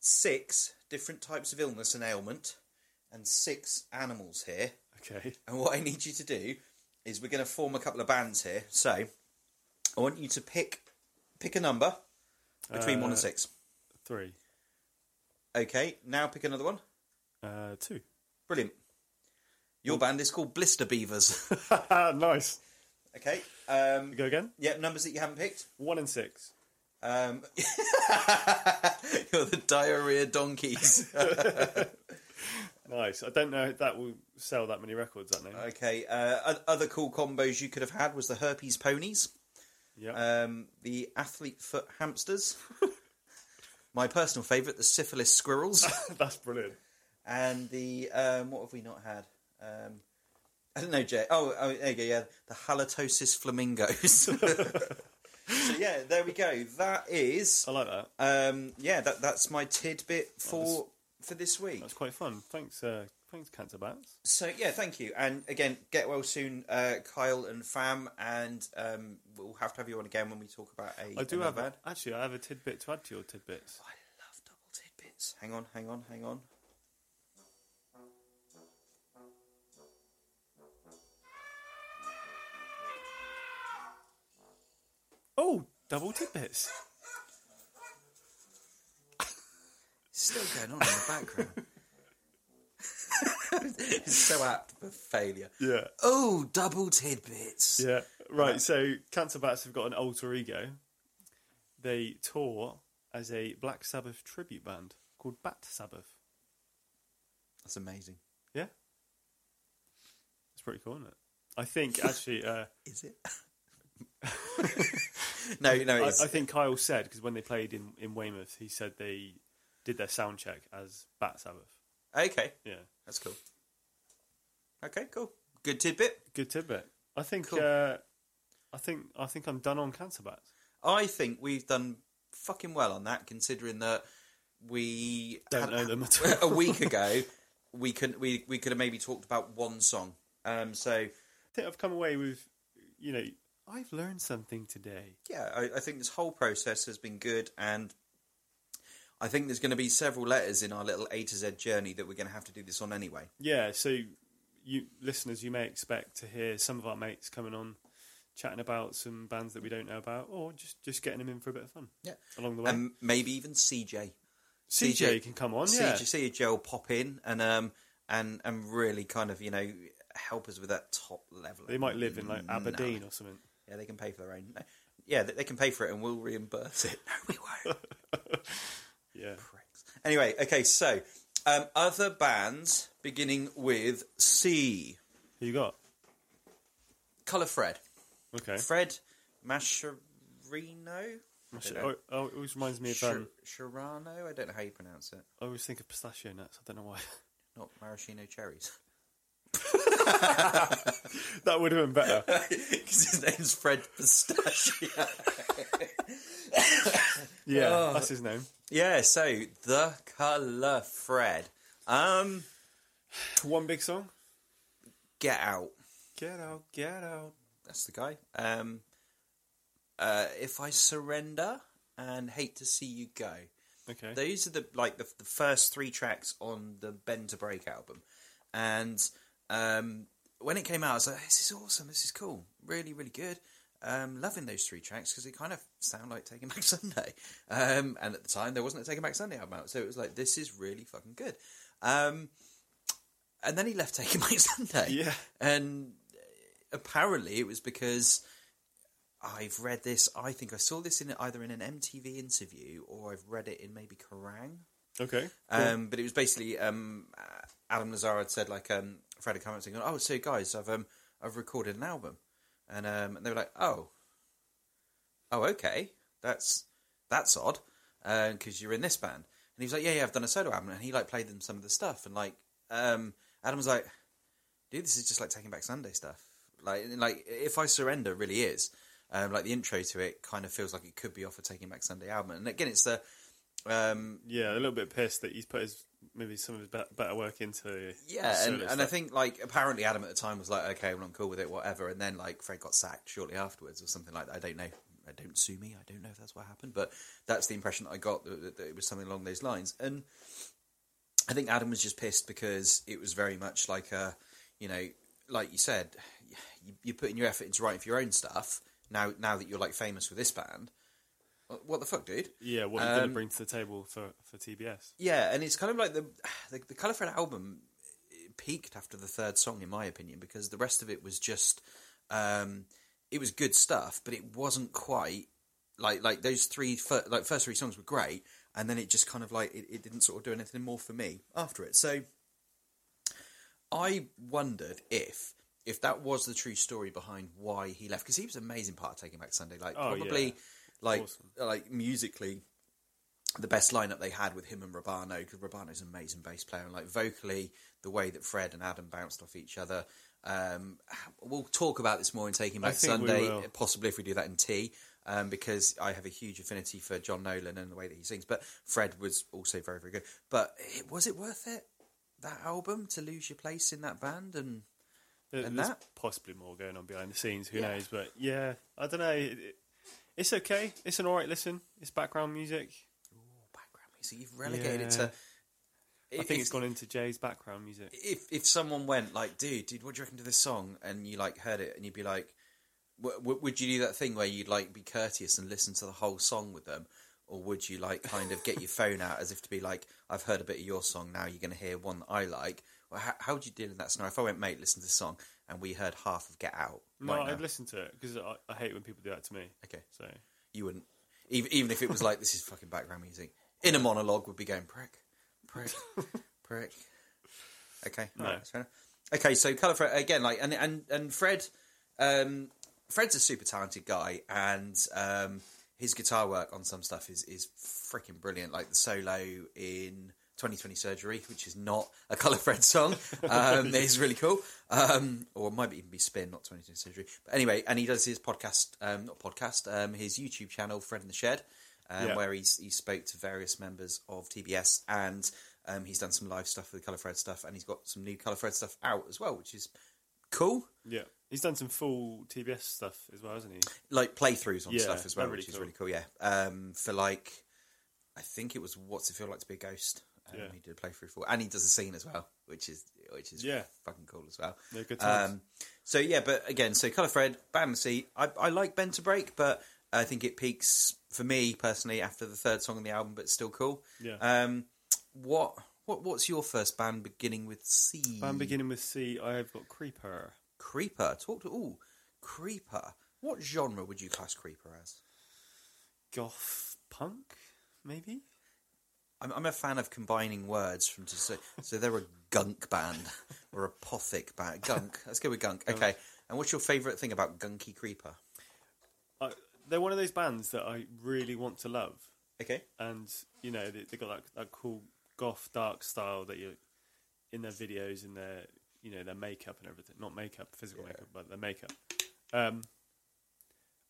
six different types of illness and ailment, and six animals here. Okay. And what I need you to do is we're going to form a couple of bands here. So, I want you to pick pick a number between one and Uh, six. Three. Okay, now pick another one. Uh, two. Brilliant. Your band is called Blister Beavers. nice. okay. Um, Go again. yeah, numbers that you haven't picked. One and six. Um, you're the diarrhea donkeys. Nice. I don't know if that will sell that many records. That name. okay. Uh, other cool combos you could have had was the herpes ponies, yeah. um, the athlete foot hamsters, my personal favourite, the syphilis squirrels, That's brilliant. and the um, what have we not had? Um, I don't know, Jay. Oh, oh, there you go. Yeah, the halitosis flamingos. so yeah, there we go. That is I like that. um, yeah. That that's my tidbit for for this week. That's quite fun. Thanks. Uh, thanks, Cancer Bats. So yeah, thank you. And again, get well soon, uh, Kyle and Fam. And um, we'll have to have you on again when we talk about a. I do have band. a, actually. I have a tidbit to add to your tidbits. I love double tidbits. Hang on, hang on, hang on. Oh, double tidbits. Still going on in the background. it's so apt for failure. Yeah. Oh, double tidbits. Yeah. Right. So Cancer Bats have got an alter ego. They tour as a Black Sabbath tribute band called Bat Sabbath. That's amazing. Yeah. It's pretty cool, isn't it? I think actually. Uh, Is it? no, no. I, I think Kyle said because when they played in, in Weymouth, he said they did their sound check as Bat Sabbath. okay. Yeah, That's cool. Okay, cool. Good tidbit. good tidbit. I think. Cool. Uh, I think. I think I'm done on Cancer Bats. I think we've done fucking well on that, considering that we Don't know them at all. a week ago. We could we we could have maybe talked about one song. Um, so I think I've come away with, you know, I've learned something today. yeah, I, I think this whole process has been good, and I think there's going to be several letters in our little A to Z journey that we're going to have to do this on anyway. Yeah, so you listeners, you may expect to hear some of our mates coming on, chatting about some bands that we don't know about, or just just getting them in for a bit of fun. Yeah. along the way. And maybe even CJ. CJ, can come on. Yeah, CJ, CJ will pop in and um and and really kind of you know help us with that top level. they might live in like No. Aberdeen or something. Yeah, they can pay for their own. Yeah, they can pay for it, and we'll reimburse it. No, we won't. Yeah, Pricks. Anyway, okay, so um, other bands beginning with C. who you got? Colour Fred. Okay. Fred Mascherino. Oh, oh, it always reminds me of. Um, Sharano. I don't know how you pronounce it. I always think of pistachio nuts. I don't know why. Not maraschino cherries. that would have been better. Because his name's Fred Pistachio. Yeah, Oh. that's his name. yeah, so the Colour Fred. Um, One big song. Get Out. Get out, get out. That's the guy. Um, uh, if I surrender and hate to see you go. Okay. Those are the like the, the first three tracks on the Bend to Break album, and um, when it came out, I was like, "This is awesome! This is cool! Really, really good." Um, loving those three tracks because they kind of sound like Taking Back Sunday. Um, and at the time, there wasn't a Taking Back Sunday album out, so it was like, "This is really fucking good." Um, and then he left Taking Back Sunday. Yeah. and apparently it was because I've read this. I think I saw this in either in an MTV interview or I've read it in maybe Kerrang. Okay. Um, but it was basically um, Adam Lazzara had said like um, Fred had come up saying, "Oh, so guys, I've um, I've recorded an album," and um, and they were like, "Oh, oh, okay, that's that's odd because you're in this band." And he was like, "Yeah, yeah, I've done a solo album," and he like played them some of the stuff, and like um, Adam was like, "Dude, this is just like Taking Back Sunday stuff. Like, like if I surrender, really is." Um, like the intro to it kind of feels like it could be off a Taking Back Sunday album, and again, it's the um, Yeah, a little bit pissed that he's put his maybe some of his better work into. Yeah, and, and I think like apparently Adam at the time was like, okay, well I'm cool with it, whatever. And then like Fred got sacked shortly afterwards or something like that. I don't know. I don't sue me. I don't know if that's what happened, but that's the impression that I got that, that, it was something along those lines. And I think Adam was just pissed because it was very much like a, you know, like you said, you, you're putting your effort into writing for your own stuff. Now, now that you're like famous with this band, what the fuck, dude? yeah, what you're going um, to bring to the table for for TBS. Yeah, and it's kind of like the the, the Colour Fred album peaked after the third song, in my opinion, because the rest of it was just um, it was good stuff, but it wasn't quite like like those three fir- like first three songs were great, and then it just kind of like it, it didn't sort of do anything more for me after it. So I wondered if if that was the true story behind why he left because he was an amazing part of Taking Back Sunday, like Oh, probably yeah. Like Awesome. like musically the best lineup they had with him and Rubano because Rubano's an amazing bass player and like vocally the way that Fred and Adam bounced off each other. Um, we'll talk about this more in Taking Back Sunday, possibly if we do that in tea, um, because I have a huge affinity for John Nolan and the way that he sings. But Fred was also very very good. But it, was it worth it that album to lose your place in that band and There- and There's that? possibly more going on behind the scenes. Who Yeah. knows? But yeah, I don't know. It- it's okay. It's an alright listen. It's background music. background music? You've relegated it Yeah. to. I think it's gone into Jay's background music. if if someone went like, dude, dude, what do you reckon to this song? And you like heard it, and you'd be like, w- w- would you do that thing where you'd like be courteous and listen to the whole song with them, or would you like kind of get your phone out as if to be like, I've heard a bit of your song, now you're going to hear one that I like? Well, how, how would you deal in that scenario? If I went, mate, listen to this song, and we heard half of Get Out, No, right I'd listen to it because I, I hate when people do that to me. okay, So you wouldn't, even even if it was like this is fucking background music. In a monologue, would be going prick, prick, prick. Okay, No. alright, that's fair enough. Okay, so Colour Fred again, like and and and Fred, um, Fred's a super talented guy, and um, his guitar work on some stuff is is freaking brilliant. Like the solo in 2020 Surgery, which is not a Colour Fred song, um, is really cool. Um, or it might even be Spin, not 2020 Surgery. But anyway, and he does his podcast, um, not podcast, um, his YouTube channel, Fred in the Shed, um, Yeah. where he's he spoke to various members of TBS and. Um, he's done some live stuff with Colour Fred stuff, and he's got some new Colour Fred stuff out as well, which is cool. yeah, he's done some full TBS stuff as well, hasn't he? Like playthroughs on Yeah, stuff as well, really which is really cool. Yeah, um, for like, I think it was "What's It Feel Like to Be a Ghost." Um, Yeah. He did a playthrough for, and he does a scene as well, which is which is Yeah. fucking cool as well. They're good times. Um, so yeah, but again, so Colour Fred, Bamsey, I, I like Bend to Break, but I think it peaks for me personally after the third song on the album, but still cool. Yeah. Um, what what what's your first band beginning with C? I'm beginning with C. I've got Creeper. Creeper. Talk to oh, Creeper. What genre would you class Creeper as? Goth punk, maybe? I'm, I'm a fan of combining words from to say so they're a gunk band or a pothic band. Gunk. Let's go with gunk. Okay. And what's your favourite thing about Gunky Creeper? I, they're one of those bands that I really want to love. Okay. and you know they, they got that, that cool goth dark style that you're in their videos and their you know their makeup and everything not makeup physical Yeah. makeup but their makeup um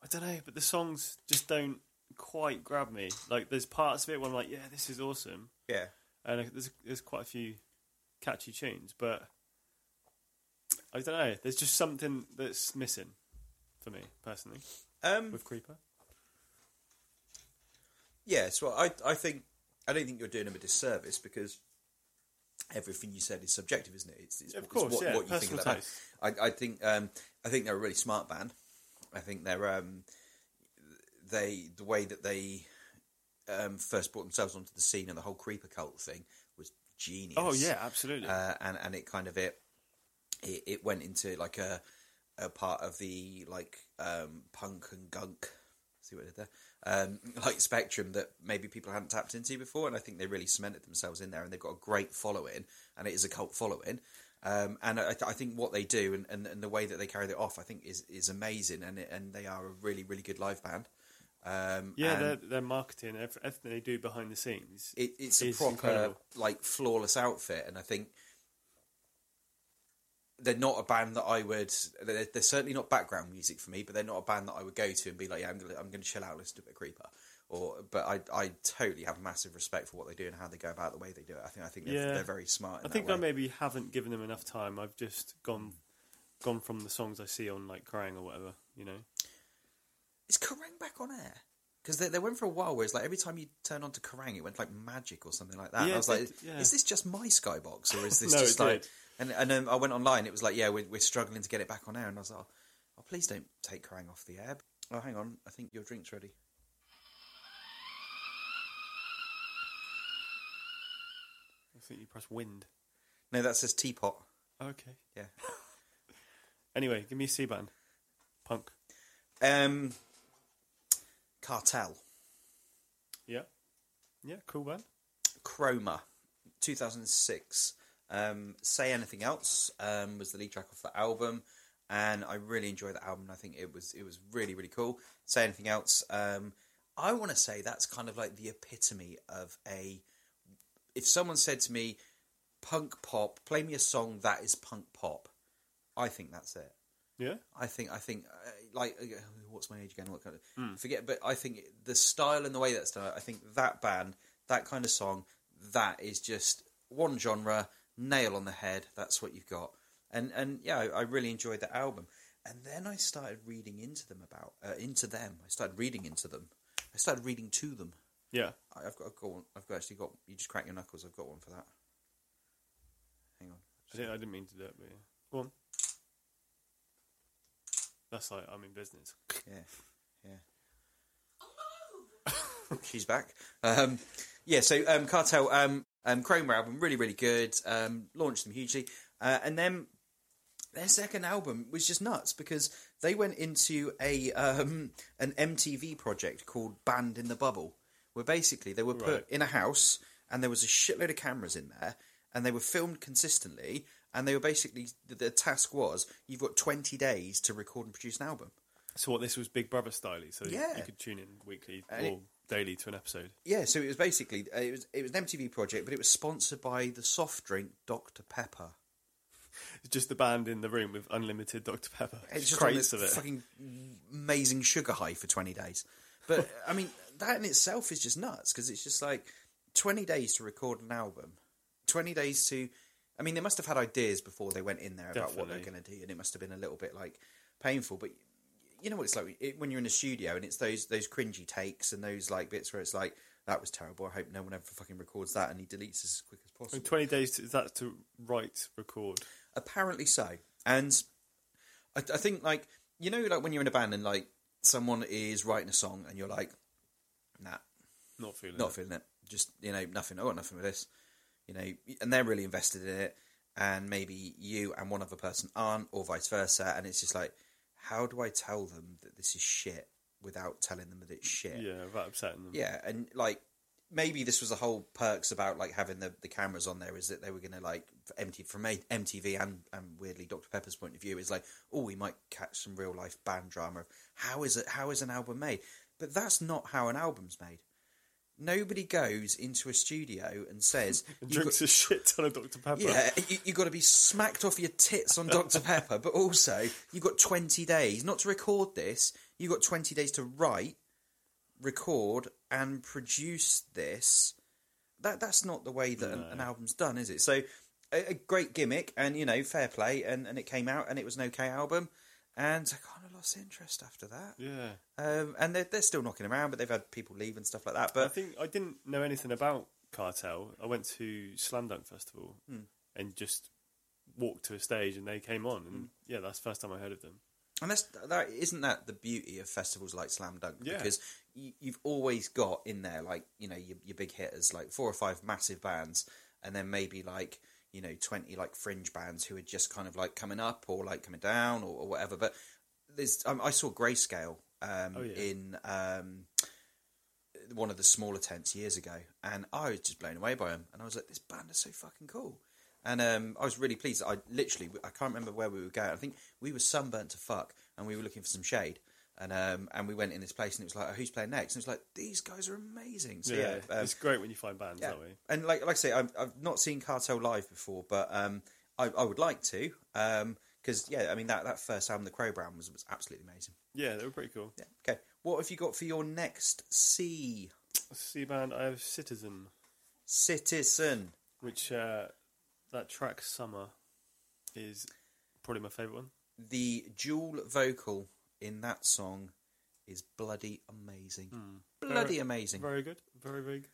i don't know but the songs just don't quite grab me like there's parts of it where i'm like yeah this is awesome Yeah. and there's there's quite a few catchy tunes but i don't know there's just something that's missing for me personally Um. with creeper Yes. Well, I I think I don't think you're doing them a disservice because everything you said is subjective, isn't it? It's, it's, Of it's course, what, yeah, what you think about taste. that. I, I think um, I think they're a really smart band. I think they're um, they the way that they um, first brought themselves onto the scene and the whole creeper cult thing was genius. Oh yeah, absolutely. uh, and and it kind of it it, it went into like a a part of the like um, punk and gunk. See what I did there? Um, like spectrum that maybe people hadn't tapped into before, and I think they really cemented themselves in there, and they've got a great following, and it is a cult following. Um, and I, I think what they do and, and, and the way that they carry it off, I think is is amazing, and it, and they are a really really good live band. Um, yeah, their their marketing, everything they do behind the scenes. it, it's a proper incredible. like flawless outfit and i think they're not a band that i would they're, they're certainly not background music for me but they're not a band that i would go to and be like yeah i'm gonna i'm gonna chill out listen to a bit of creeper or but i i totally have massive respect for what they do and how they go about the way they do it i think i think they're, Yeah. they're very smart in I think I maybe haven't given them enough time. I've just gone gone from the songs I see on like Kerrang or whatever, you know. Is Kerrang back on air because they, they went for a while where it's like every time you turn on to Kerrang, it went like magic or something like that. and I was like, did, yeah. is this just my skybox or is this No, just like? did. And and then I went online. It was like, yeah, we're, we're struggling to get it back on air, and I was like, oh, please don't take Kerrang off the air. Oh, hang on, I think your drink's ready. I think you press wind. No, that says teapot. Okay. Yeah. Anyway, give me a C band. Punk. Um, Cartel, Yeah. Yeah, cool band. Chroma, 2006. Um, Say Anything Else um, was the lead track of the album, and I really enjoyed the album. I think it was it was really really cool. Say Anything Else. Um, I want to say that's kind of like the epitome of a. If someone said to me, "Punk pop, play me a song that is punk pop," I think that's it. Yeah. I think I think uh, like uh, what's my age again? What kind of forget? But I think the style and the way that's done. I think that band, that kind of song, that is just one genre, nail on the head. That's what you've got. And and yeah, I, I really enjoyed the album. And then I started reading into them about uh, into them. I started reading into them. I started reading to them. Yeah. I- I've got, I've got one. I've got, actually got. You just crack your knuckles. I've got one for that. Hang on. I didn't, I didn't mean to do it, but yeah. Go on. That's like I'm in business. Yeah, yeah. She's back. Um, yeah, so um, Cartel, um, um, Chroma album, really, really good. Um, launched them hugely, uh, and then their second album was just nuts because they went into a um, an MTV project called Band in the Bubble, where basically they were put Right. in a house and there was a shitload of cameras in there, and they were filmed consistently. And they were basically the, the task was you've got twenty days to record and produce an album. So what? This was Big Brother style, so Yeah. you could tune in weekly And or it- daily to an episode. Yeah, so it was basically uh, it was it was an MTV project, but it was sponsored by the soft drink Dr Pepper. It's just the band in the room with unlimited Dr Pepper. It's Just crates of it. fucking amazing sugar high for twenty days. But I mean, that in itself is just nuts because it's just like twenty days to record an album, twenty days to. I mean, they must have had ideas before they went in there about what they're going to do, and it must have been a little bit like painful. But you know what it's like it, when you're in a studio and it's those those cringy takes and those like bits where it's like that was terrible. I hope no one ever fucking records that, and he deletes this as quick as possible. And Twenty days to, is that to write, record? Apparently so. And I, I think, like, you know, like when you're in a band and, like, someone is writing a song and you're like, nah, Not feeling. not it. feeling it. Just, you know, nothing. I got nothing with this. You know, and they're really invested in it. And maybe you and one other person aren't, or vice versa. And it's just like, how do I tell them that this is shit without telling them that it's shit? Yeah, without upsetting them. Yeah, and like maybe this was the whole perks about like having the, the cameras on there is that they were going to like empty from A- MTV and and weirdly Dr Pepper's point of view is like oh we might catch some real life band drama of how is it how is an album made but that's not how an album's made. Nobody goes into a studio and says And drinks got- a shit ton of Dr Pepper. yeah, you, you've got to be smacked off your tits on Dr. Pepper, but also you've got 20 days not to record this. You've got 20 days to write, record, and produce this. That That's not the way that an, an album's done, is it? So, a, a great gimmick, and, you know, fair play, and, and it came out, and it was an okay album. And I kind of lost interest after that. Yeah. Um, and they're, they're still knocking around, but they've had people leave and stuff like that. But I think I didn't know anything about Cartel. I went to Slam Dunk Festival Hmm. and just walked to a stage and they came on Hmm. and yeah, that's the first time I heard of them. And that's that isn't that the beauty of festivals like Slam Dunk Yeah. because you, you've always got in there like you know your, your big hitters like four or five massive bands, and then maybe like you know twenty like fringe bands who are just kind of like coming up or like coming down or, or whatever. But there's um, I saw Grayscale um, Oh, yeah. in um, one of the smaller tents years ago, and I was just blown away by them. And I was like, this band is so fucking cool. And um, I was really pleased. I literally, I can't remember where we were going. I think we were sunburnt to fuck, and we were looking for some shade. And um, and we went in this place, and it was like, oh, who's playing next? And it was like, these guys are amazing. So yeah, yeah, um, it's great when you find bands yeah. And like like I say, I've, I've not seen Cartel live before, but um, I, I would like to. Because yeah, I mean that, that first album, The Crow Brown, was was absolutely amazing. Yeah, they were pretty cool. Yeah. Okay. What have you got for your next C C band, I have Citizen, Citizen? which uh, that track Summer is probably my favourite one. The dual vocal in that song is bloody amazing. Bloody Hmm. Very- amazing. Very good, very very good.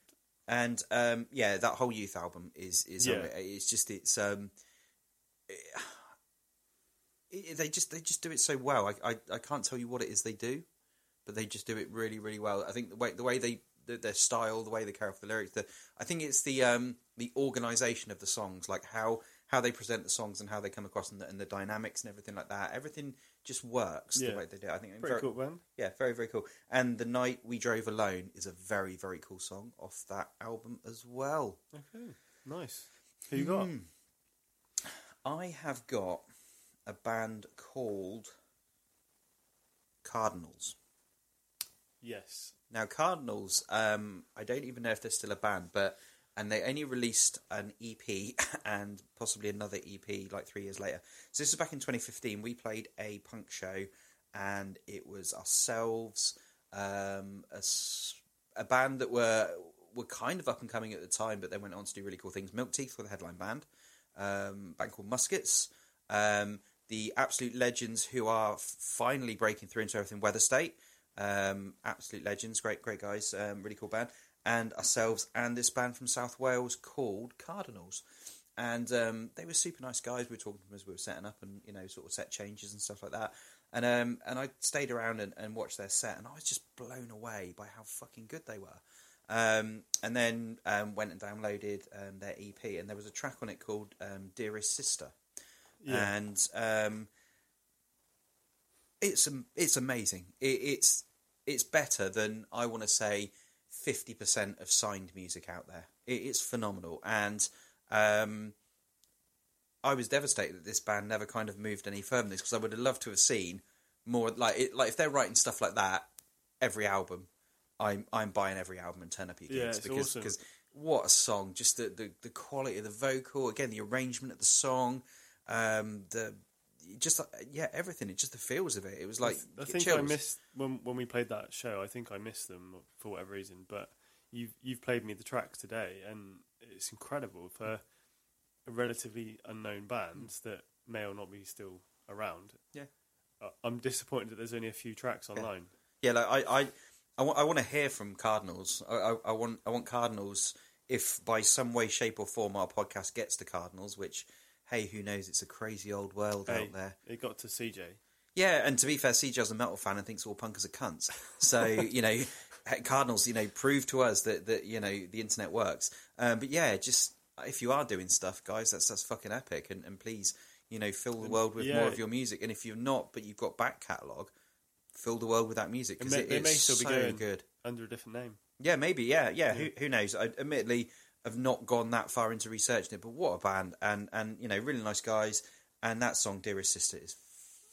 and um, yeah, that whole youth album is is Yeah. it's just it's um, it, they just they just do it so well. I, I I can't tell you what it is they do, but they just do it really really well. I think the way the way they the, their style, the way they carry off the lyrics, the I think it's the um the organization of the songs, like how how they present the songs and how they come across and the, and the dynamics and everything like that. Everything just works Yeah. the way they do. it. I think Pretty very- cool band. yeah, very very cool. And the night we drove alone is a very very cool song off that album as well. Okay, nice. Who you got? Hmm. I have got a band called Cardinals. Yes. Now Cardinals, um, I don't even know if they're still a band, but and they only released an EP and possibly another EP like three years later. So this is back in 2015. We played a punk show, and it was ourselves, um, a, a band that were were kind of up and coming at the time, but then went on to do really cool things. Milk Teeth were the headline band, um, band called Muskets. Um, the absolute legends who are finally breaking through into everything. Weather State, um, absolute legends, great, great guys, um, really cool band, and ourselves and this band from South Wales called Cardinals, and um, they were super nice guys. We were talking to them as we were setting up, and you know, sort of set changes and stuff like that. And um, and I stayed around and, and watched their set, and I was just blown away by how fucking good they were. Um, and then um, went and downloaded um, their EP, and there was a track on it called um, "Dearest Sister," Yeah. and um, it's it's amazing. It, it's it's better than I want to say fifty percent of signed music out there. It, it's phenomenal, and um, I was devastated that this band never kind of moved any further than this because I would have loved to have seen more like it, like if they're writing stuff like that every album. I'm I'm buying every album and turn up your Yeah, it's because awesome. because what a song! Just the, the, the quality of the vocal, again the arrangement of the song, um, the just uh, yeah everything. It just the feels of it. It was like I think chills. I missed when when we played that show. I think I missed them for whatever reason. But you've you've played me the tracks today, and it's incredible for a relatively unknown band that may or not be still around. Yeah. I'm disappointed that there's only a few tracks online. Yeah, like I, I, I want, I want to hear from Cardinals. I, I, I want, I want Cardinals. If by some way, shape, or form our podcast gets to Cardinals, which, hey, who knows? It's a crazy old world Hey, out there. it got to CJ. Yeah, and to be fair, CJ's a metal fan and thinks all punkers are cunts. So you know, Cardinals, you know, prove to us that that you know the internet works. Um, but yeah, just if you are doing stuff, guys, that's that's fucking epic. And, and please, you know, fill the world with yeah. more of your music. And if you're not, but you've got back catalogue, fill the world with that music because it, may still be so good. under a different name. Yeah, maybe. Yeah, yeah. Who, who knows? I admittedly have not gone that far into researching it, but what a band! And and you know, really nice guys. And that song, "Dearest Sister," is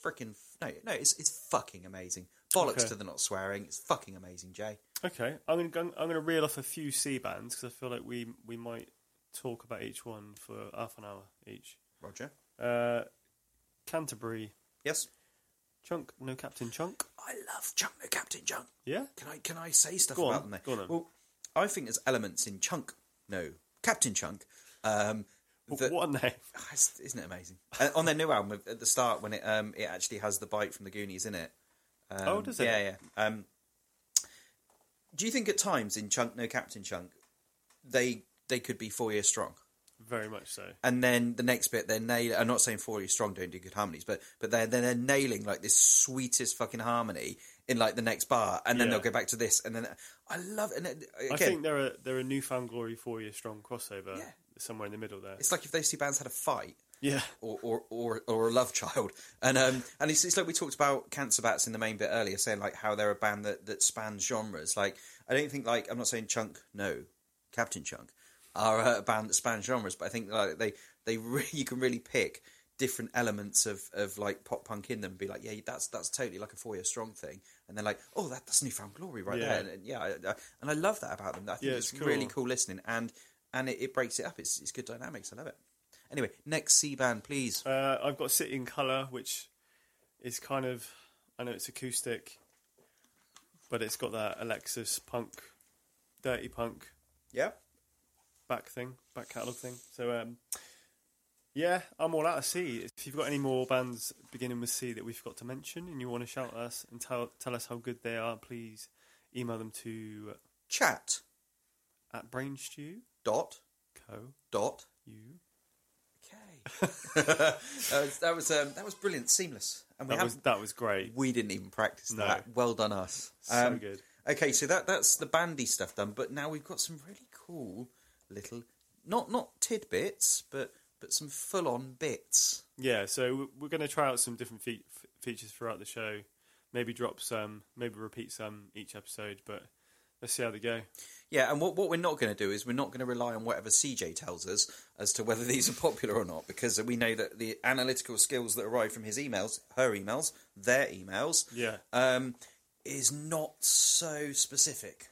freaking no, no. It's it's fucking amazing. Bollocks Okay. to the not swearing. It's fucking amazing, Jay. Okay, I'm going to I'm going to reel off a few C bands because I feel like we we might talk about each one for half an hour each. Roger. Uh, Canterbury, Yes. Chunk, no Captain Chunk. I love Chunk, no Captain Chunk. Yeah, Can I can I say stuff Go on, about them there? go on. Well, I think there's elements in Chunk, no Captain Chunk. Um, that- what a name! Ah, Isn't it amazing? Uh, on their new album, at the start, when it um, it actually has the bite from the Goonies in it. Um, Oh, does it? Yeah, yeah. Um, do you think at times in Chunk No Captain Chunk, they they could be four years strong, Very much so. and then the next bit they're nail. I'm not saying four years strong don't do good harmonies, but but they're they're nailing like this sweetest fucking harmony in like the next bar, and then Yeah. they'll go back to this, and then I love. And it, again, I think they're a they're a newfound glory four year strong crossover. Yeah. somewhere in the middle there. It's like if those two bands had a fight. yeah, or, or, or, or a love child. And um, and it's, it's like we talked about Cancer Bats in the main bit earlier, saying like how they're a band that, that spans genres. Like I don't think like I'm not saying Chunk, no, Captain Chunk are a band that spans genres, but I think like they they really, you can really pick different elements of, of like pop punk in them and be like, yeah, that's that's totally like a four year strong thing, and they're like, oh, that, that's newfound glory right Yeah. there, and, and yeah, I, I, and I love that about them. I think Yeah, it's, it's really cool. cool listening, and and it, it breaks it up. It's it's good dynamics. I love it. Anyway, next C band, please. uh, I've got City and Colour, which is kind of I know it's acoustic, but it's got that Alexis punk, dirty punk Yeah. back thing, back catalogue thing. So um, yeah, I'm all out of C. If you've got any more bands beginning with C that we forgot to mention and you want to shout at us and tell tell us how good they are, please email them to Chat at brainstew dot co dot you. Okay. that was that was, um, that was brilliant, seamless, and we That was that was great. we didn't even practice No. that. Well done, us. So Um, good. Okay, so that that's the bandy stuff done, but now we've got some really cool little not not tidbits, but but some full on bits. Yeah, so we- we're going to try out some different fe- features throughout the show. Maybe drop some, maybe repeat some each episode, but let's see how they go. Yeah, and what what we're not going to do is we're not going to rely on whatever CJ tells us as to whether these are popular or not, because we know that the analytical skills that arrive from his emails, her emails, their emails, Yeah. um, is not so specific.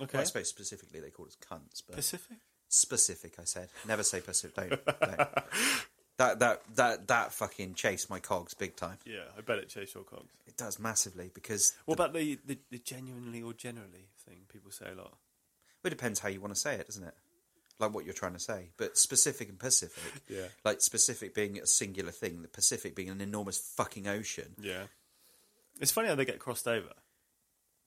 Okay. Well, I suppose specifically they call us cunts, but Pacific? Specific. I said never say Pacific. Don't, don't. That that that that fucking chased my cogs big time. Yeah, I bet it chased your cogs. It does massively because What about the, the, the genuinely or generally thing people say a lot? Well, it depends how you want to say it, doesn't it? Like what you're trying to say, but specific and Pacific. Yeah. Like specific being a singular thing, the Pacific being an enormous fucking ocean. Yeah. It's funny how they get crossed over.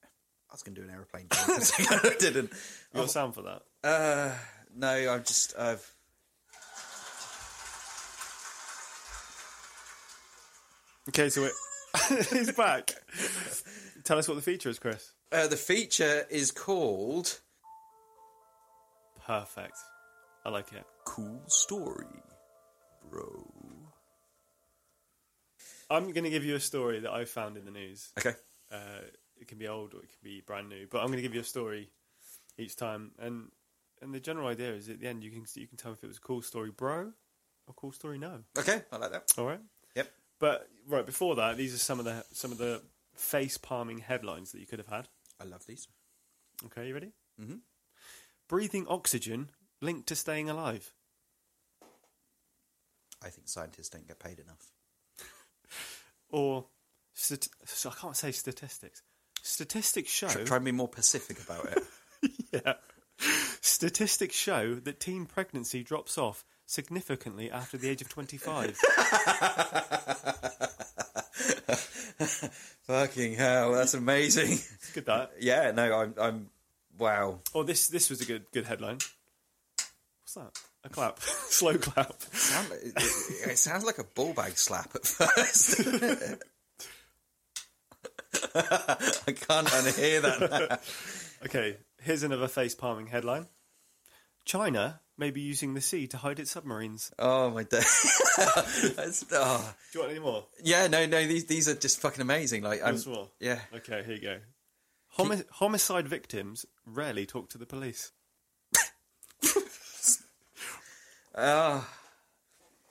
I was going to do an aeroplane joke. I didn't. You got sound for that? Uh, no, I'm just. I've. Okay, so it, he's back. Tell us what the feature is, Chris. Uh, the feature is called Perfect. I like it. "Cool Story, Bro." I'm going to give you a story that I found in the news. Okay. Uh, it can be old or it can be brand new, but I'm going to give you a story each time. And and the general idea is at the end you can you can tell if it was a cool story, bro, or cool story, no. Okay, I like that. All right. Yep. But right before that, these are some of the some of the face palming headlines that you could have had. I love these. Okay, you ready? Mm-hmm. Breathing oxygen linked to staying alive. I think scientists don't get paid enough. Or stat- so I can't say statistics. Statistics show Try, try and be more Pacific about it. yeah. Statistics show that teen pregnancy drops off significantly after the age of 25. Fucking hell, that's amazing. Good that. yeah, no, I'm, I'm, wow. Oh, this this was a good good headline. What's that? A clap. Slow clap. Sound, it, it, it sounds like a ball bag slap at first. I can't unhear that. now. Okay, here's another face palming headline. China may be using the sea to hide its submarines. Oh my day. Oh. Do you want any more? Yeah, no, no, these these are just fucking amazing. Like, I'm, more. yeah, Okay, here you go. Homi- homicide victims rarely talk to the police. Ah.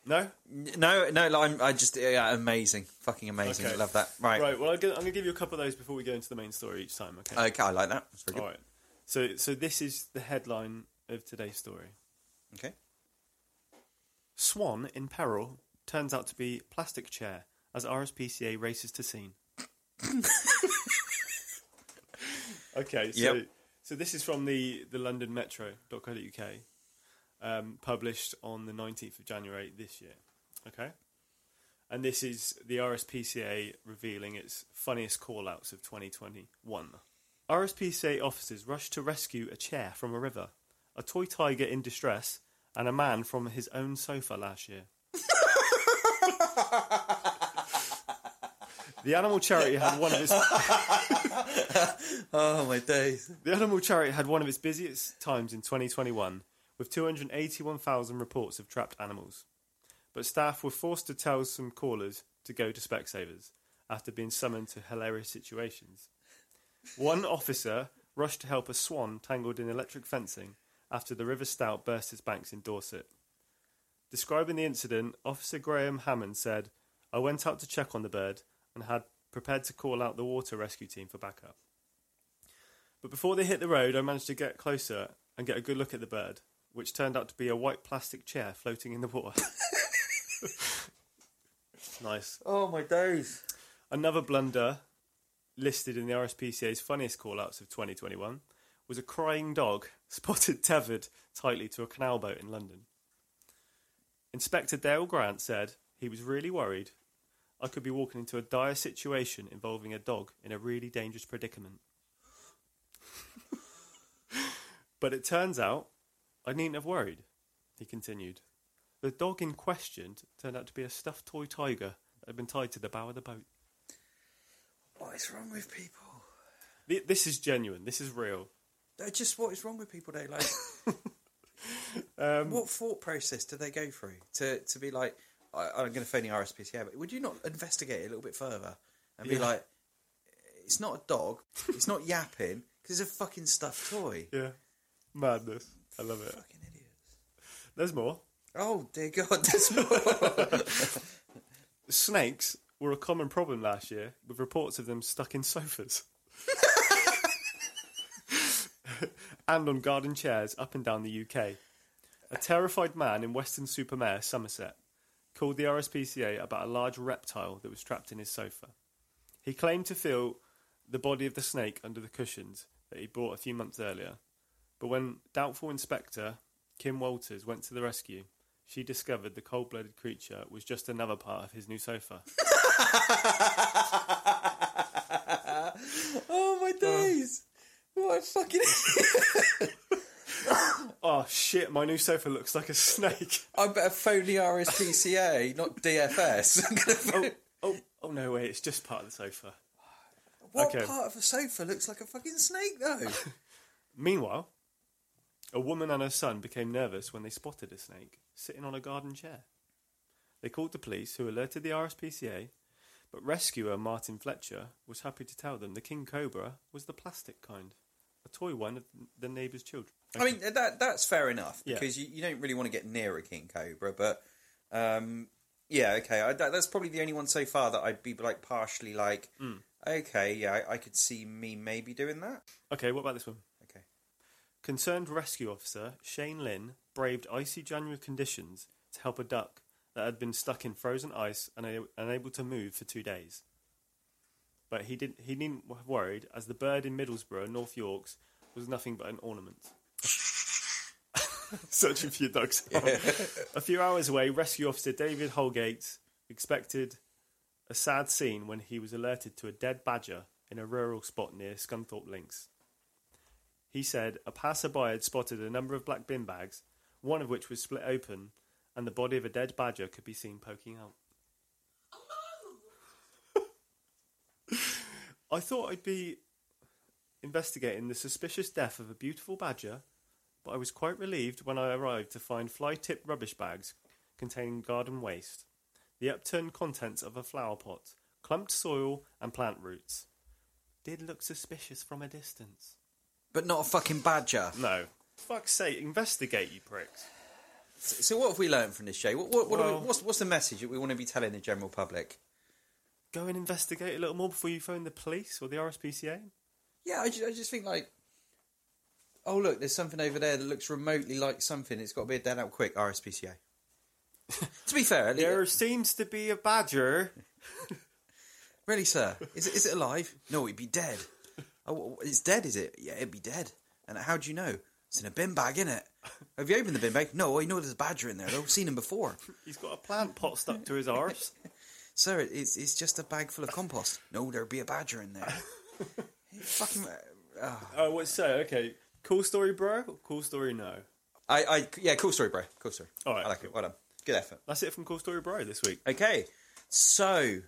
No? no, no, like, I'm, I just, yeah, amazing, fucking amazing. Okay. I love that. Right, Right, well, I'm going to give you a couple of those before we go into the main story each time, okay? okay, I like that. That's very good. All right. So, so this is the headline of today's story. Okay. Swan in peril turns out to be plastic chair as RSPCA races to scene. okay, so Yep. so this is from the the London Metro.co.uk, um, published on the nineteenth of January this year. Okay, and this is the RSPCA revealing its funniest call-outs of 2021. RSPCA officers rush to rescue a chair from a river, a toy tiger in distress, and a man from his own sofa last year. the animal charity had one of its Oh my days. the animal charity had one of its busiest times in 2021, with 281,000 reports of trapped animals. But staff were forced to tell some callers to go to Specsavers after being summoned to hilarious situations. One officer rushed to help a swan tangled in electric fencing after the River Stour burst its banks in Dorset. Describing the incident, Officer Graham Hammond said, I went out to check on the bird and had prepared to call out the water rescue team for backup. But before they hit the road, I managed to get closer and get a good look at the bird, which turned out to be a white plastic chair floating in the water. nice. Oh my days! Another blunder listed in the RSPCA's funniest call-outs of 2021 was a crying dog spotted tethered tightly to a canal boat in London. Inspector Dale Grant said he was really worried I could be walking into a dire situation involving a dog in a really dangerous predicament. but it turns out I needn't have worried, he continued. The dog in question turned out to be a stuffed toy tiger that had been tied to the bow of the boat. What is wrong with people? Th- This is genuine. This is real. They're just what is wrong with people? They like. Um, what thought process do they go through to to be like? I, I'm going to phone the RSPCA, but would you not investigate it a little bit further and be Yeah. like, it's not a dog, it's not yapping because it's a fucking stuffed toy. Yeah. Madness. I love it. Fucking idiots. There's more. Oh dear God, there's more. Snakes were a common problem last year, with reports of them stuck in sofas. and on garden chairs up and down the UK. A terrified man in Weston-super-Mare, Somerset, called the RSPCA about a large reptile that was trapped in his sofa. He claimed to feel the body of the snake under the cushions that he bought a few months earlier. But when doubtful inspector Kim Walters went to the rescue, she discovered the cold blooded creature was just another part of his new sofa. oh my days! What a fucking. oh shit, my new sofa looks like a snake. I better phone the RSPCA, not DFS. Oh, phone... Oh, oh no, wait, it's just part of the sofa. What okay. part of a sofa looks like a fucking snake though? Meanwhile, a woman and her son became nervous when they spotted a snake sitting on a garden chair. They called the police, who alerted the RSPCA, but rescuer Martin Fletcher was happy to tell them the king cobra was the plastic kind, a toy one of the neighbour's children. I mean that that's fair enough Yeah. because you, you don't really want to get near a king cobra, but um, yeah, okay, I, that, that's probably the only one so far that I'd be like partially like, Hmm. okay, yeah, I, I could see me maybe doing that. okay, what about this one? Okay, Concerned rescue officer Shane Lynn braved icy January conditions to help a duck that had been stuck in frozen ice and unable to move for two days. But he didn't. He needn't have worried, as the bird in Middlesbrough, North Yorks, was nothing but an ornament. Searching for your ducks. a few hours away, rescue officer David Holgate expected a sad scene when he was alerted to a dead badger in a rural spot near Scunthorpe Lincs. He said a passerby had spotted a number of black bin bags, one of which was split open, and the body of a dead badger could be seen poking out. I thought I'd be investigating the suspicious death of a beautiful badger, but I was quite relieved when I arrived to find fly tipped rubbish bags containing garden waste, the upturned contents of a flower pot, clumped soil, and plant roots. Did look suspicious from a distance. but not a fucking badger. No. Fuck's sake, investigate, you pricks. So what have we learned from this, Jay? What, what, what are Well- we, what's, what's the message that we want to be telling the general public? Go and investigate a little more before you phone the police or the RSPCA. Yeah, I just, I just think like, oh look, there's something over there that looks remotely like something. It's got to be dead out quick. RSPCA. to be fair, There seems to be a badger. really, sir, is it is it alive? No, it'd be dead. Oh, it's dead, is it? Yeah, it'd be dead. And how do you know? It's in a bin bag, innit? Have you opened the bin bag? No, I know there's a badger in there. I've seen him before. He's got a plant pot stuck to his arse. Sir, it's it's just a bag full of compost. No, there'd be a badger in there. Fucking. Uh, Oh, what's so? Okay. Cool story, bro? Cool story, no. I, I, yeah, cool story, bro. Cool story. All right, I like cool. it. Well done. Good effort. That's it from Cool Story Bro this week. Okay, so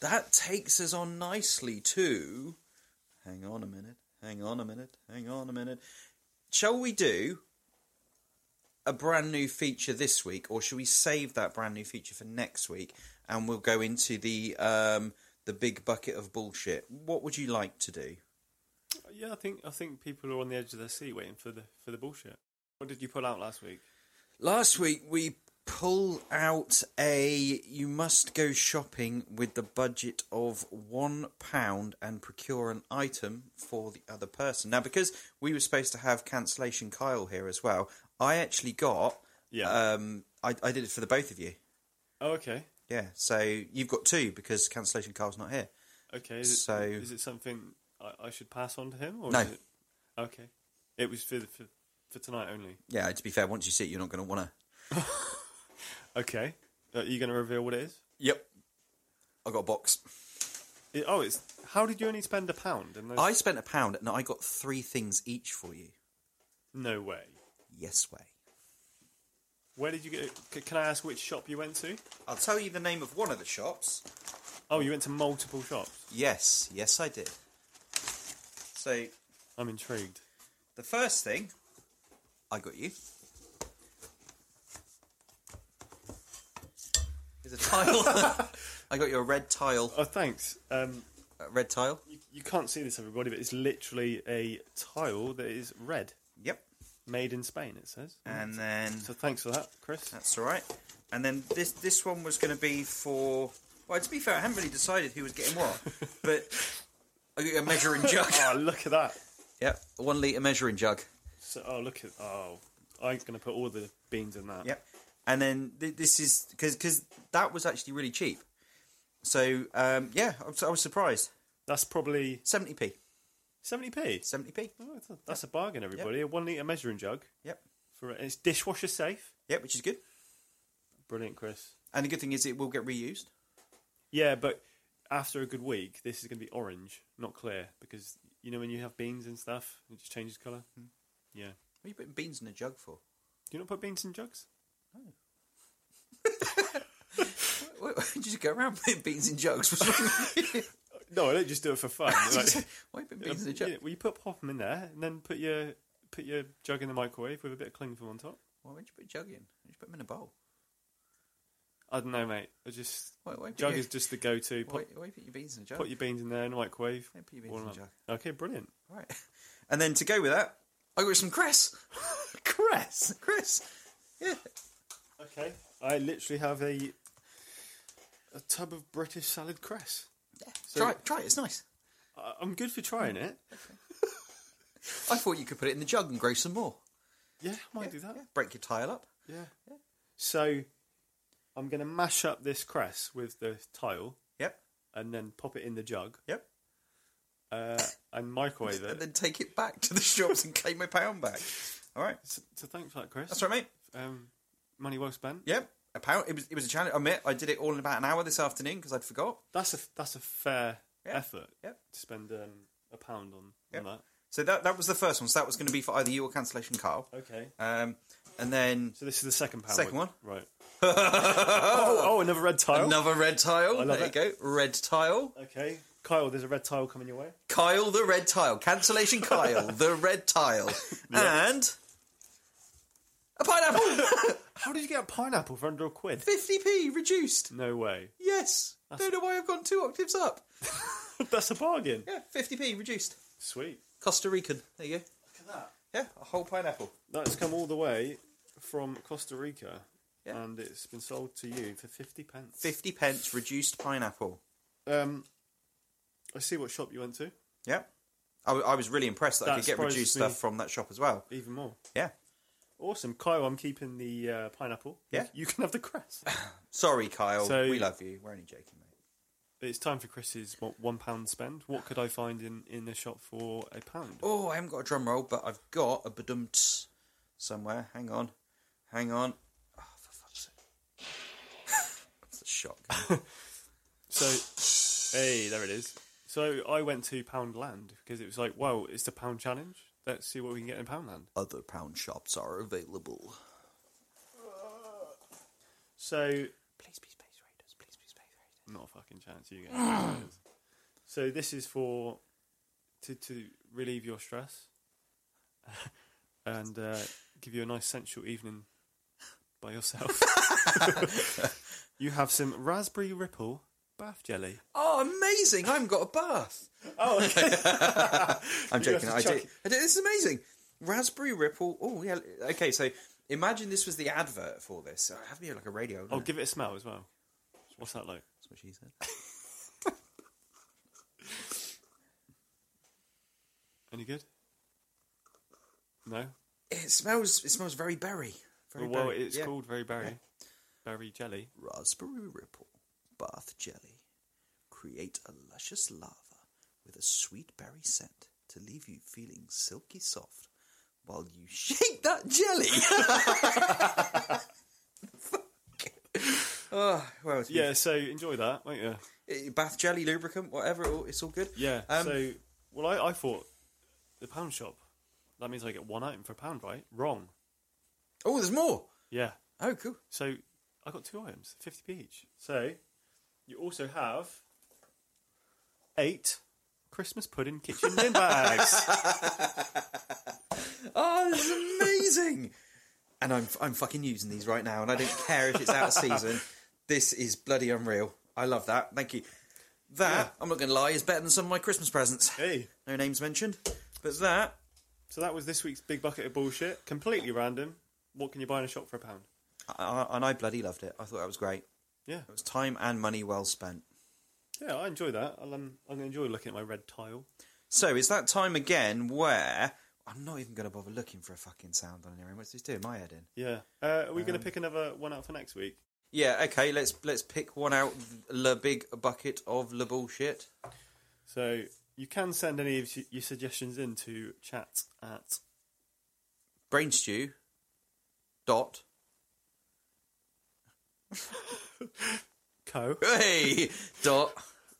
that takes us on nicely to. Hang on a minute. Hang on a minute. Hang on a minute. Shall we do a brand new feature this week, or should we save that brand new feature for next week and we'll go into the um, the big bucket of bullshit? What would you like to do? Yeah, I think I think people are on the edge of their seat waiting for the for the bullshit. What did you pull out last week? Last week we pull out a you must go shopping with the budget of one pound and procure an item for the other person. Now because we were supposed to have cancellation Kyle here as well, I actually got Yeah. um I, I did it for the both of you. oh, okay. Yeah, so you've got two because cancellation Kyle's not here. Okay. Is So- it, is it something I, I should pass on to him? Or No. Is it, okay. It was for, for for tonight only. Yeah, to be fair, once you see it, you're not going to want to. Okay. Uh, are you going to reveal what it is? Yep, I got a box. It- oh, it's how did you only spend a pound? And those, I spent a pound, and I got three things each for you. no way. Yes way. Where did you get? c- Can I ask which shop you went to? I'll tell you the name of one of the shops. Oh, you went to multiple shops. Yes, yes, I did. So I'm intrigued. the first thing I got you is a tile. I got you a red tile. Oh, thanks. Um, A red tile. you, you can't see this, everybody, but it's literally a tile that is red, Yep. made in Spain. It says. And then So thanks for that, Chris. that's all right. And then this this one was going to be for. Well, to be fair, I haven't really decided who was getting what, but I got you a measuring jug. Oh, look at that. Yep, a one litre measuring jug. So, oh, look at. Oh, I'm going to put all the beans in that. Yep. And then th- this is because because that was actually really cheap. So um, yeah, I was, I was surprised. That's probably Seventy p. 70p. Seventy p. Oh, that's a- bargain, everybody. A one litre measuring jug. Yep. for It's dishwasher safe. Yep, which is good. Brilliant, Chris. And the good thing is it will get reused. Yeah, but after a good week, this is going to be orange, not clear, because you know when you have beans and stuff, it just changes colour. Hmm. Yeah. What are you putting beans in a jug for? Do you not put beans in jugs? Why why did you just go around putting beans in jugs? What's wrong with you? No, I don't just do it for fun. Like, Why you putting beans in a jug? Um, yeah, well, you put pop them in there, and then put your put your jug in the microwave with a bit of cling film on top. Why would you put a jug in? Why don't you put them in a bowl? I don't know, mate. I just Why, why jug is just the go-to. why, Put, why put your beans in a jug? put your beans in there in the microwave. Why put your beans warm in a jug? Okay, brilliant. Right. And then to go with that, I got some cress. cress, cress. Yeah. Okay, I literally have a a tub of British salad cress. So- try it. Try it. It's nice. I- I'm good for trying it. Okay. I thought you could put it in the jug and grow some more. Yeah, I might do that. Yeah. Break your tile up. Yeah. So I'm going to mash up this cress with the tile Yep. and then pop it in the jug Yep. uh, and microwave it. And then take it back to the shops and claim my pound back. All right. So, so thanks for that, Chris. That's right, mate. Um, money well spent. Yep. A pound. It was. It was a challenge. I admit, I did it all in about an hour this afternoon because I'd forgot. That's a that's a fair Yeah. effort Yep. to spend um, a pound on, Yep. on that. So that that was the first one. So that was going to be for either you or cancellation Carl. Okay. Um, and then So this is the second pound. Second one. Right. oh, oh, another red tile. another red tile. Love there you go. Red tile. Okay. Kyle, there's a red tile coming your way. Kyle the red tile. Cancellation Kyle the red tile. And a pineapple. How did you get a pineapple for under a quid? 50p reduced. No way. Yes. Don't know why I've gone two octaves up. That's a bargain. Yeah, 50p reduced. Sweet. Costa Rican. There you go. Look at that. Yeah, a whole pineapple. That's come all the way from Costa Rica, Yeah. and it's been sold to you for fifty pence. 50 pence reduced pineapple. Um, I see what shop you went to. Yeah. I, w- I was really impressed that, I That could get surprises reduced me. stuff from that shop as well. Even more. Yeah. Awesome, Kyle. I'm keeping the uh, pineapple. Yeah. you can have the cress. Sorry, Kyle. So- we love you. We're only joking, mate. it's time for Chris's what, one pound spend. What could I find in in the shop for a pound? Oh, I haven't got a drum roll, but I've got a badumts somewhere. Hang on. Hang on. Oh, for fuck's sake. That's a shock. So, hey, there it is. So I went to Poundland because it was like, well, it's the pound challenge. Let's see what we can get in Poundland. Other pound shops are available. So Please be Space Raiders. Please be Space Raiders. Not a fucking chance. You get. So this is for to to relieve your stress and uh, give you a nice sensual evening by yourself. you have some raspberry ripple bath jelly. Oh, amazing! I haven't got a bath. Oh, okay. I'm joking. I did. I do. This is amazing. Raspberry Ripple. Oh yeah. Okay, so imagine this was the advert for this. Oh, have me like a radio. wouldn't oh, give it a smell as well. What's that like? That's what she said. Any good? No. It smells. It smells very berry. Very well, berry. it's Yeah. called very berry, berry jelly. Raspberry Ripple bath jelly. Create a luscious lava with a sweet berry scent to leave you feeling silky soft while you shake that jelly. oh, well, Yeah, so enjoy that, won't you? Eh, bath jelly, lubricant, whatever, it's all good. Yeah. Um, so, well, I, I thought the pound shop. That means I get one item for a pound, right? Wrong. Oh, there's more. Yeah. Oh, cool. So I got two items, fifty p each. So you also have eight Christmas pudding kitchen bin bags. Oh, this is amazing. and I'm I'm fucking using these right now, and I don't care if it's out of season. This is bloody unreal. I love that. Thank you. That Yeah. I'm not going to lie is better than some of my Christmas presents. hey. No names mentioned, but that So that was this week's big bucket of bullshit. Completely random. What can you buy in a shop for a pound? I, I- and I bloody loved it. I thought that was great. Yeah. It was time and money well spent. Yeah, I enjoy that. I'll, um, I'm going to enjoy looking at my red tile. So it's that time again where I'm not even going to bother looking for a fucking sound on here. What's this doing? My head in. Yeah. Uh, are we Um, going to pick another one out for next week? Yeah. Okay. Let's let's pick one out. The big bucket of the bullshit. So you can send any of your suggestions in to chat at Brainstew. Dot. co Hey. Dot.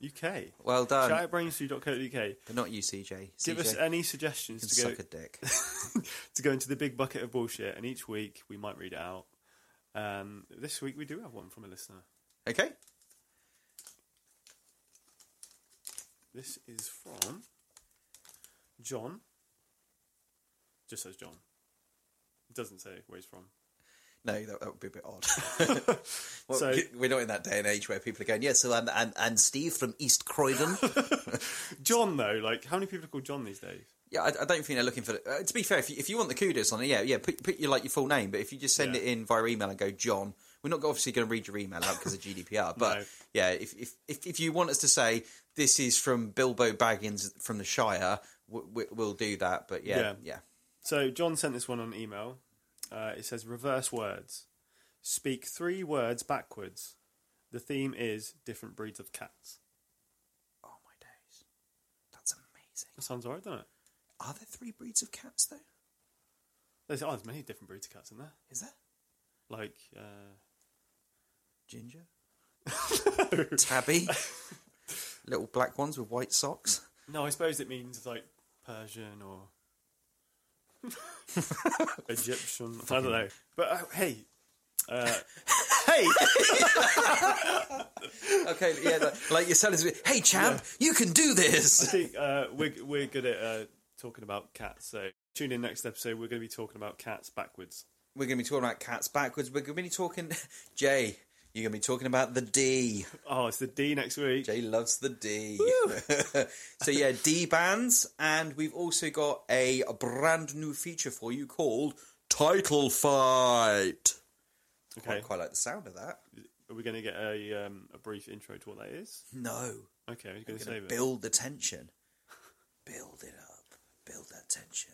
UK. Well done. At brainstew.co.uk. But not you, CJ. Give CJ us any suggestions can to go suck a dick. to go into the big bucket of bullshit, and each week we might read it out. Um, this week we do have one from a listener. okay. This is from John. Just says John. It doesn't say where he's from. No, that, that would be a bit odd. well, So- we're not in that day and age where people are going, yeah, so I'm, I'm, I'm Steve from East Croydon. John, though, like how many people are called John these days? yeah, I, I don't think they're looking for. Uh, to be fair, if you, if you want the kudos on it, yeah, yeah, put, put your like your full name. But if you just send Yeah. it in via email and go John, we're not obviously going to read your email out because of GDPR. But No. yeah, if, if if if you want us to say this is from Bilbo Baggins from the Shire, we, we, we'll do that. But yeah, Yeah. yeah. So John sent this one on email. Uh, it says reverse words. Speak three words backwards. The theme is different breeds of cats. Oh my days, that's amazing. That sounds alright, doesn't it? Are there three breeds of cats though? There's, oh, there's many different breeds of cats in there. Is there Like, uh, ginger, tabby, little black ones with white socks? no, I suppose it means like Persian or Egyptian. I don't know. But uh, hey, uh, hey, Okay, yeah, like- like you're selling. Hey, champ, you can do I this. think uh, we're we're good at uh, talking about cats. So tune in next episode. We're going to be talking about cats backwards. We're going to be talking about cats backwards. We're going to be talking. Jay, you're going to be talking about the D. Oh, it's the D next week. Jay loves the D. so yeah, D bands, and we've also got a, brand new feature for you called Title Fight. Okay, Quite, quite like the sound of that. are we going to get a um, a brief intro to what that is? No, Okay, we're going to save it. build the tension. Build it up. Build that tension.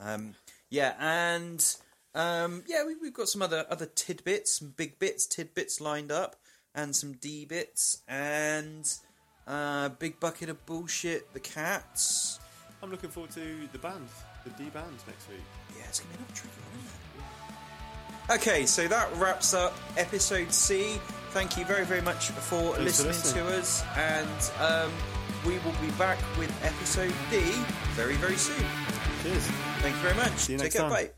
Um, yeah, and um, yeah, we, we've got some other other tidbits, some big bits, tidbits lined up, and some D bits, and uh, big bucket of bullshit. The cats. I'm looking forward to the band, the D band next week. Yeah, it's gonna be another tricky one, isn't it? Okay, so that wraps up episode C. Thank you very, very much for Thanks for listening listening. to us, and um, we will be back with episode D very, very soon. Cheers. Thank you very much. See you Take next care. time. Bye.